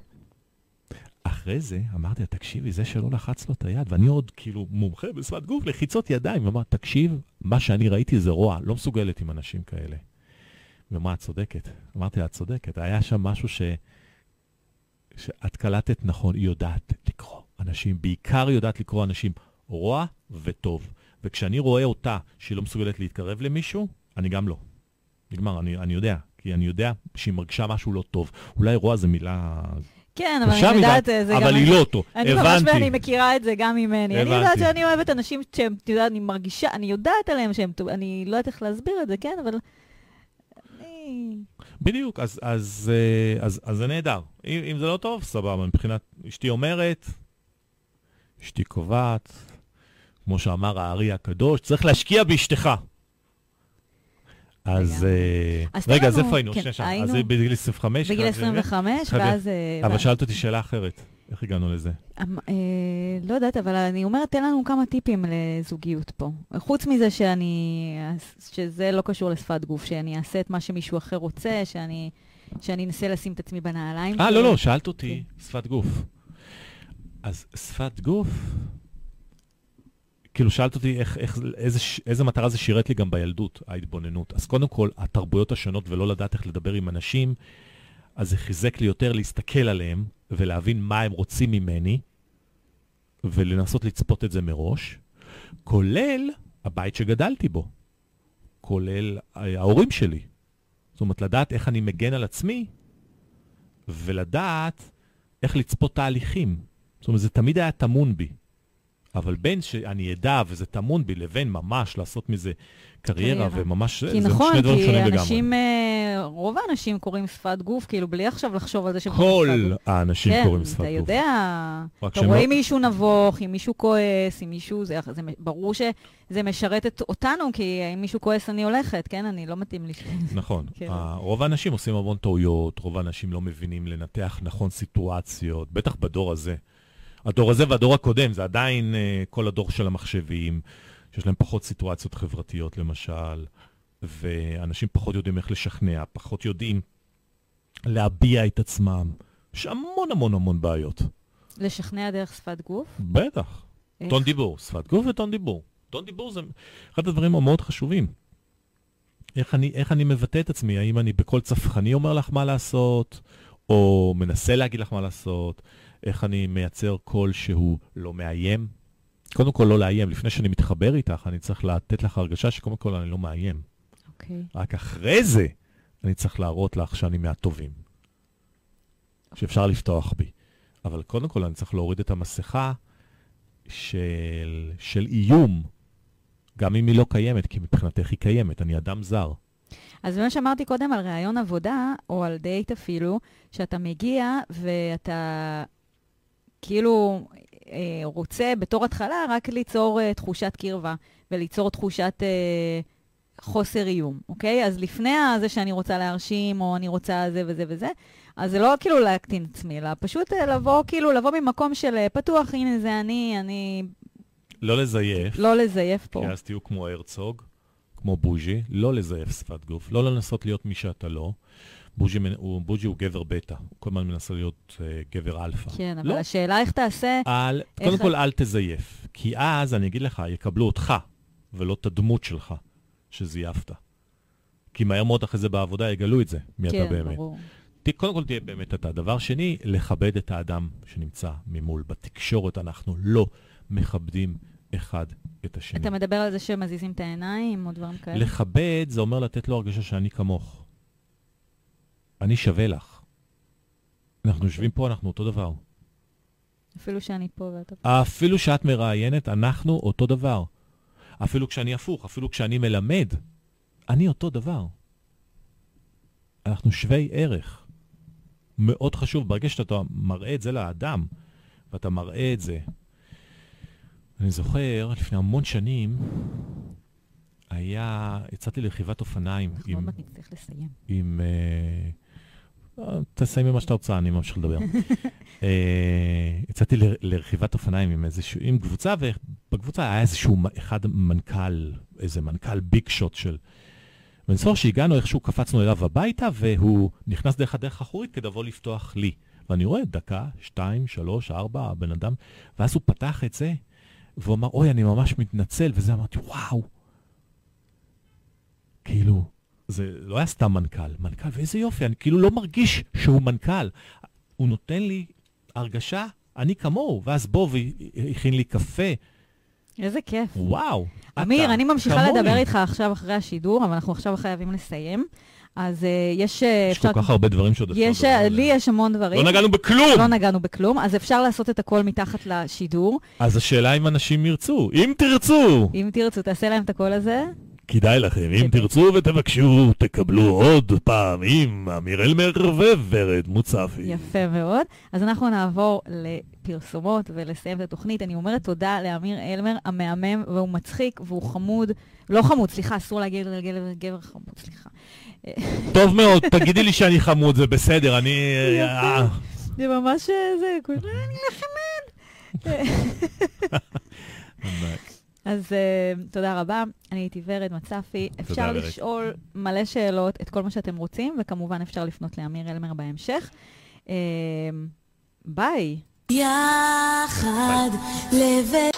אחרי זה אמרתי לה, תקשיבי, זה שלא לחץ לו את היד, ואני עוד כאילו מומחה בשפת גוף, לחיצות ידיים, ואמר, תקשיב, מה שאני ראיתי זה רוע, לא מסוגלת עם אנשים כאלה. ומה, את צודקת. אמרתי לה, את צודקת. היה שם משהו ש... שאת קלטת נכון, היא יודעת לקרוא אנשים, בעיקר יודעת לקרוא אנשים רוע וטוב. וכשאני רואה אותה שהיא לא מסוגלת להתקרב למישהו, אני גם לא. נגמר, אני, אני יודע, כי אני יודע שהיא מרגישה משהו לא טוב. אולי רוע זה מילה... כן, אבל אני יודעת, זה אבל גם... אבל היא לא אותו, אני הבנתי. אני ממש ואני מכירה את זה גם ממני. הבנתי. אני יודעת שאני אוהבת אנשים שהם, אתה יודע, אני מרגישה, אני יודעת עליהם שהם, אני לא יודעת איך להסביר את זה, כן, אבל... אני... בדיוק, אז, אז, אז, אז, אז זה נהדר. אם, אם זה לא טוב, סבבה. מבחינת אשתי אומרת, אשתי קובעת, כמו שאמר הארי הקדוש, צריך להשקיע באשתך. אז רגע, אז איפה היינו? כן, אז בגיל 25? בגיל 25, ואז... אה, אבל שאלת אותי שאלה אחרת. איך הגענו לזה? אמ, אה, לא יודעת, אבל אני אומרת, תן לנו כמה טיפים לזוגיות פה. חוץ מזה שאני, שזה לא קשור לשפת גוף, שאני אעשה את מה שמישהו אחר רוצה, שאני, שאני אנסה לשים את עצמי בנעליים. אה, לא, לא, שאלת אותי, כן. שפת גוף. אז שפת גוף, כאילו שאלת אותי איך, איך, איזה, איזה מטרה זה שירת לי גם בילדות, ההתבוננות. אז קודם כל, התרבויות השונות ולא לדעת איך לדבר עם אנשים, אז זה חיזק לי יותר להסתכל עליהם ולהבין מה הם רוצים ממני, ולנסות לצפות את זה מראש, כולל הבית שגדלתי בו, כולל ההורים שלי. זאת אומרת, לדעת איך אני מגן על עצמי, ולדעת איך לצפות תהליכים. זאת אומרת, זה תמיד היה טמון בי. אבל בין שאני אדע וזה טמון בי, לבין ממש לעשות מזה קריירה, וממש, זה נכון, שני דברים שונים לגמרי. כי אנשים, אה, רוב האנשים קוראים שפת גוף, כאילו, בלי עכשיו לחשוב על זה שהם קוראים שפת גוף. כל האנשים כן, קוראים שפת גוף. כן, אתה יודע, אתה רואה לא... מישהו נבוך, אם מישהו כועס, אם מישהו, זה, זה ברור שזה משרת את אותנו, כי אם מישהו כועס אני הולכת, כן? אני לא מתאים לי. נכון. כן. רוב האנשים עושים המון טעויות, רוב האנשים לא מבינים לנתח נכון סיטואציות, בטח בדור הזה. הדור הזה והדור הקודם, זה עדיין uh, כל הדור של המחשבים, שיש להם פחות סיטואציות חברתיות למשל, ואנשים פחות יודעים איך לשכנע, פחות יודעים להביע את עצמם. יש המון המון המון בעיות. לשכנע דרך שפת גוף? בטח. איך? טון דיבור, שפת גוף וטון דיבור. טון דיבור זה אחד הדברים המאוד חשובים. איך אני, איך אני מבטא את עצמי, האם אני בקול צפחני אומר לך מה לעשות, או מנסה להגיד לך מה לעשות, איך אני מייצר קול שהוא לא מאיים. קודם כל לא לאיים, לפני שאני מתחבר איתך, אני צריך לתת לך הרגשה שקודם כל אני לא מאיים. אוקיי. Okay. רק אחרי זה אני צריך להראות לך שאני מהטובים. Okay. שאפשר לפתוח בי. אבל קודם כל אני צריך להוריד את המסכה של, של איום, גם אם היא לא קיימת, כי מבחינתך היא קיימת, אני אדם זר. אז מה שאמרתי קודם על ראיון עבודה, או על דייט אפילו, שאתה מגיע ואתה כאילו אה, רוצה בתור התחלה רק ליצור אה, תחושת קרבה, וליצור תחושת אה, חוסר איום, אוקיי? אז לפני זה שאני רוצה להרשים, או אני רוצה זה וזה וזה, אז זה לא כאילו להקטין עצמי, אלא פשוט אה, לבוא, כאילו, לבוא ממקום של אה, פתוח, הנה זה אני, אני... לא לזייף. לא לזייף פה. כי אז תהיו כמו הרצוג, כמו בוז'י, לא לזייף שפת גוף, לא לנסות להיות מי שאתה לא. בוז'י הוא, בוז'י הוא גבר בטא, הוא כל הזמן מנסה להיות אה, גבר אלפא. כן, אבל לא. השאלה איך תעשה... אל, איך... קודם כל, אל תזייף. כי אז, אני אגיד לך, יקבלו אותך, ולא את הדמות שלך שזייפת. כי מהר מאוד אחרי זה בעבודה יגלו את זה, מי כן, אתה באמת. כן, ברור. קודם כל תהיה באמת אתה. דבר שני, לכבד את האדם שנמצא ממול. בתקשורת אנחנו לא מכבדים אחד את השני. אתה מדבר על זה שמזיזים את העיניים או דברים כאלה? לכבד זה אומר לתת לו הרגשה שאני כמוך. אני שווה לך. אנחנו יושבים פה, אנחנו אותו דבר. אפילו שאני פה ואתה פה. אפילו שאת מראיינת, אנחנו אותו דבר. אפילו כשאני הפוך, אפילו כשאני מלמד, אני אותו דבר. אנחנו שווי ערך. מאוד חשוב, ברגע שאתה מראה את זה לאדם, ואתה מראה את זה. אני זוכר, לפני המון שנים, היה, יצאתי לרכיבת אופניים. אנחנו עוד מעט נצטרך לסיים. עם... אה, תסיימי מה שאתה רוצה, אני ממשיך לדבר. אה, יצאתי לרכיבת אופניים עם איזשהו, עם קבוצה, ובקבוצה היה איזשהו אחד מנכ"ל, איזה מנכ"ל ביג שוט של... זוכר שהגענו, איכשהו קפצנו אליו הביתה, והוא נכנס דרך הדרך האחורית כדי לבוא לפתוח לי. ואני רואה דקה, שתיים, שלוש, ארבע, הבן אדם, ואז הוא פתח את זה, והוא אמר, אוי, אני ממש מתנצל, וזה אמרתי, וואו. כאילו, זה לא היה סתם מנכ"ל, מנכ"ל, ואיזה יופי, אני כאילו לא מרגיש שהוא מנכ"ל. הוא נותן לי הרגשה, אני כמוהו, ואז בוא והכין לי קפה. איזה כיף. וואו. אמיר, אני ממשיכה כמוני. לדבר איתך עכשיו אחרי השידור, אבל אנחנו עכשיו חייבים לסיים. אז uh, יש... יש אפשר... כל כך הרבה דברים שעוד אפשר לדבר עליהם. לי יש המון דברים. לא נגענו בכלום! לא נגענו בכלום, אז אפשר לעשות את הכל מתחת לשידור. אז השאלה אם אנשים ירצו. אם תרצו! אם תרצו, תעשה להם את הקול הזה. כדאי לכם, אם תרצו ותבקשו, תקבלו עוד פעם עם אמיר אלמר וורד מוצפי. יפה מאוד. אז אנחנו נעבור לפרסומות ולסיים את התוכנית. אני אומרת תודה לאמיר אלמר, המהמם, והוא מצחיק והוא חמוד. לא חמוד, סליחה, אסור להגיד לגבר גבר חמוד, סליחה. טוב מאוד, תגידי לי שאני חמוד, זה בסדר, אני... אה. זה ממש זה, אני נחמד. אז uh, תודה רבה, אני הייתי ורד מצפי. אפשר לשאול מלא שאלות, את כל מה שאתם רוצים, וכמובן אפשר לפנות לאמיר אלמר בהמשך. Uh, ביי. יחד לבד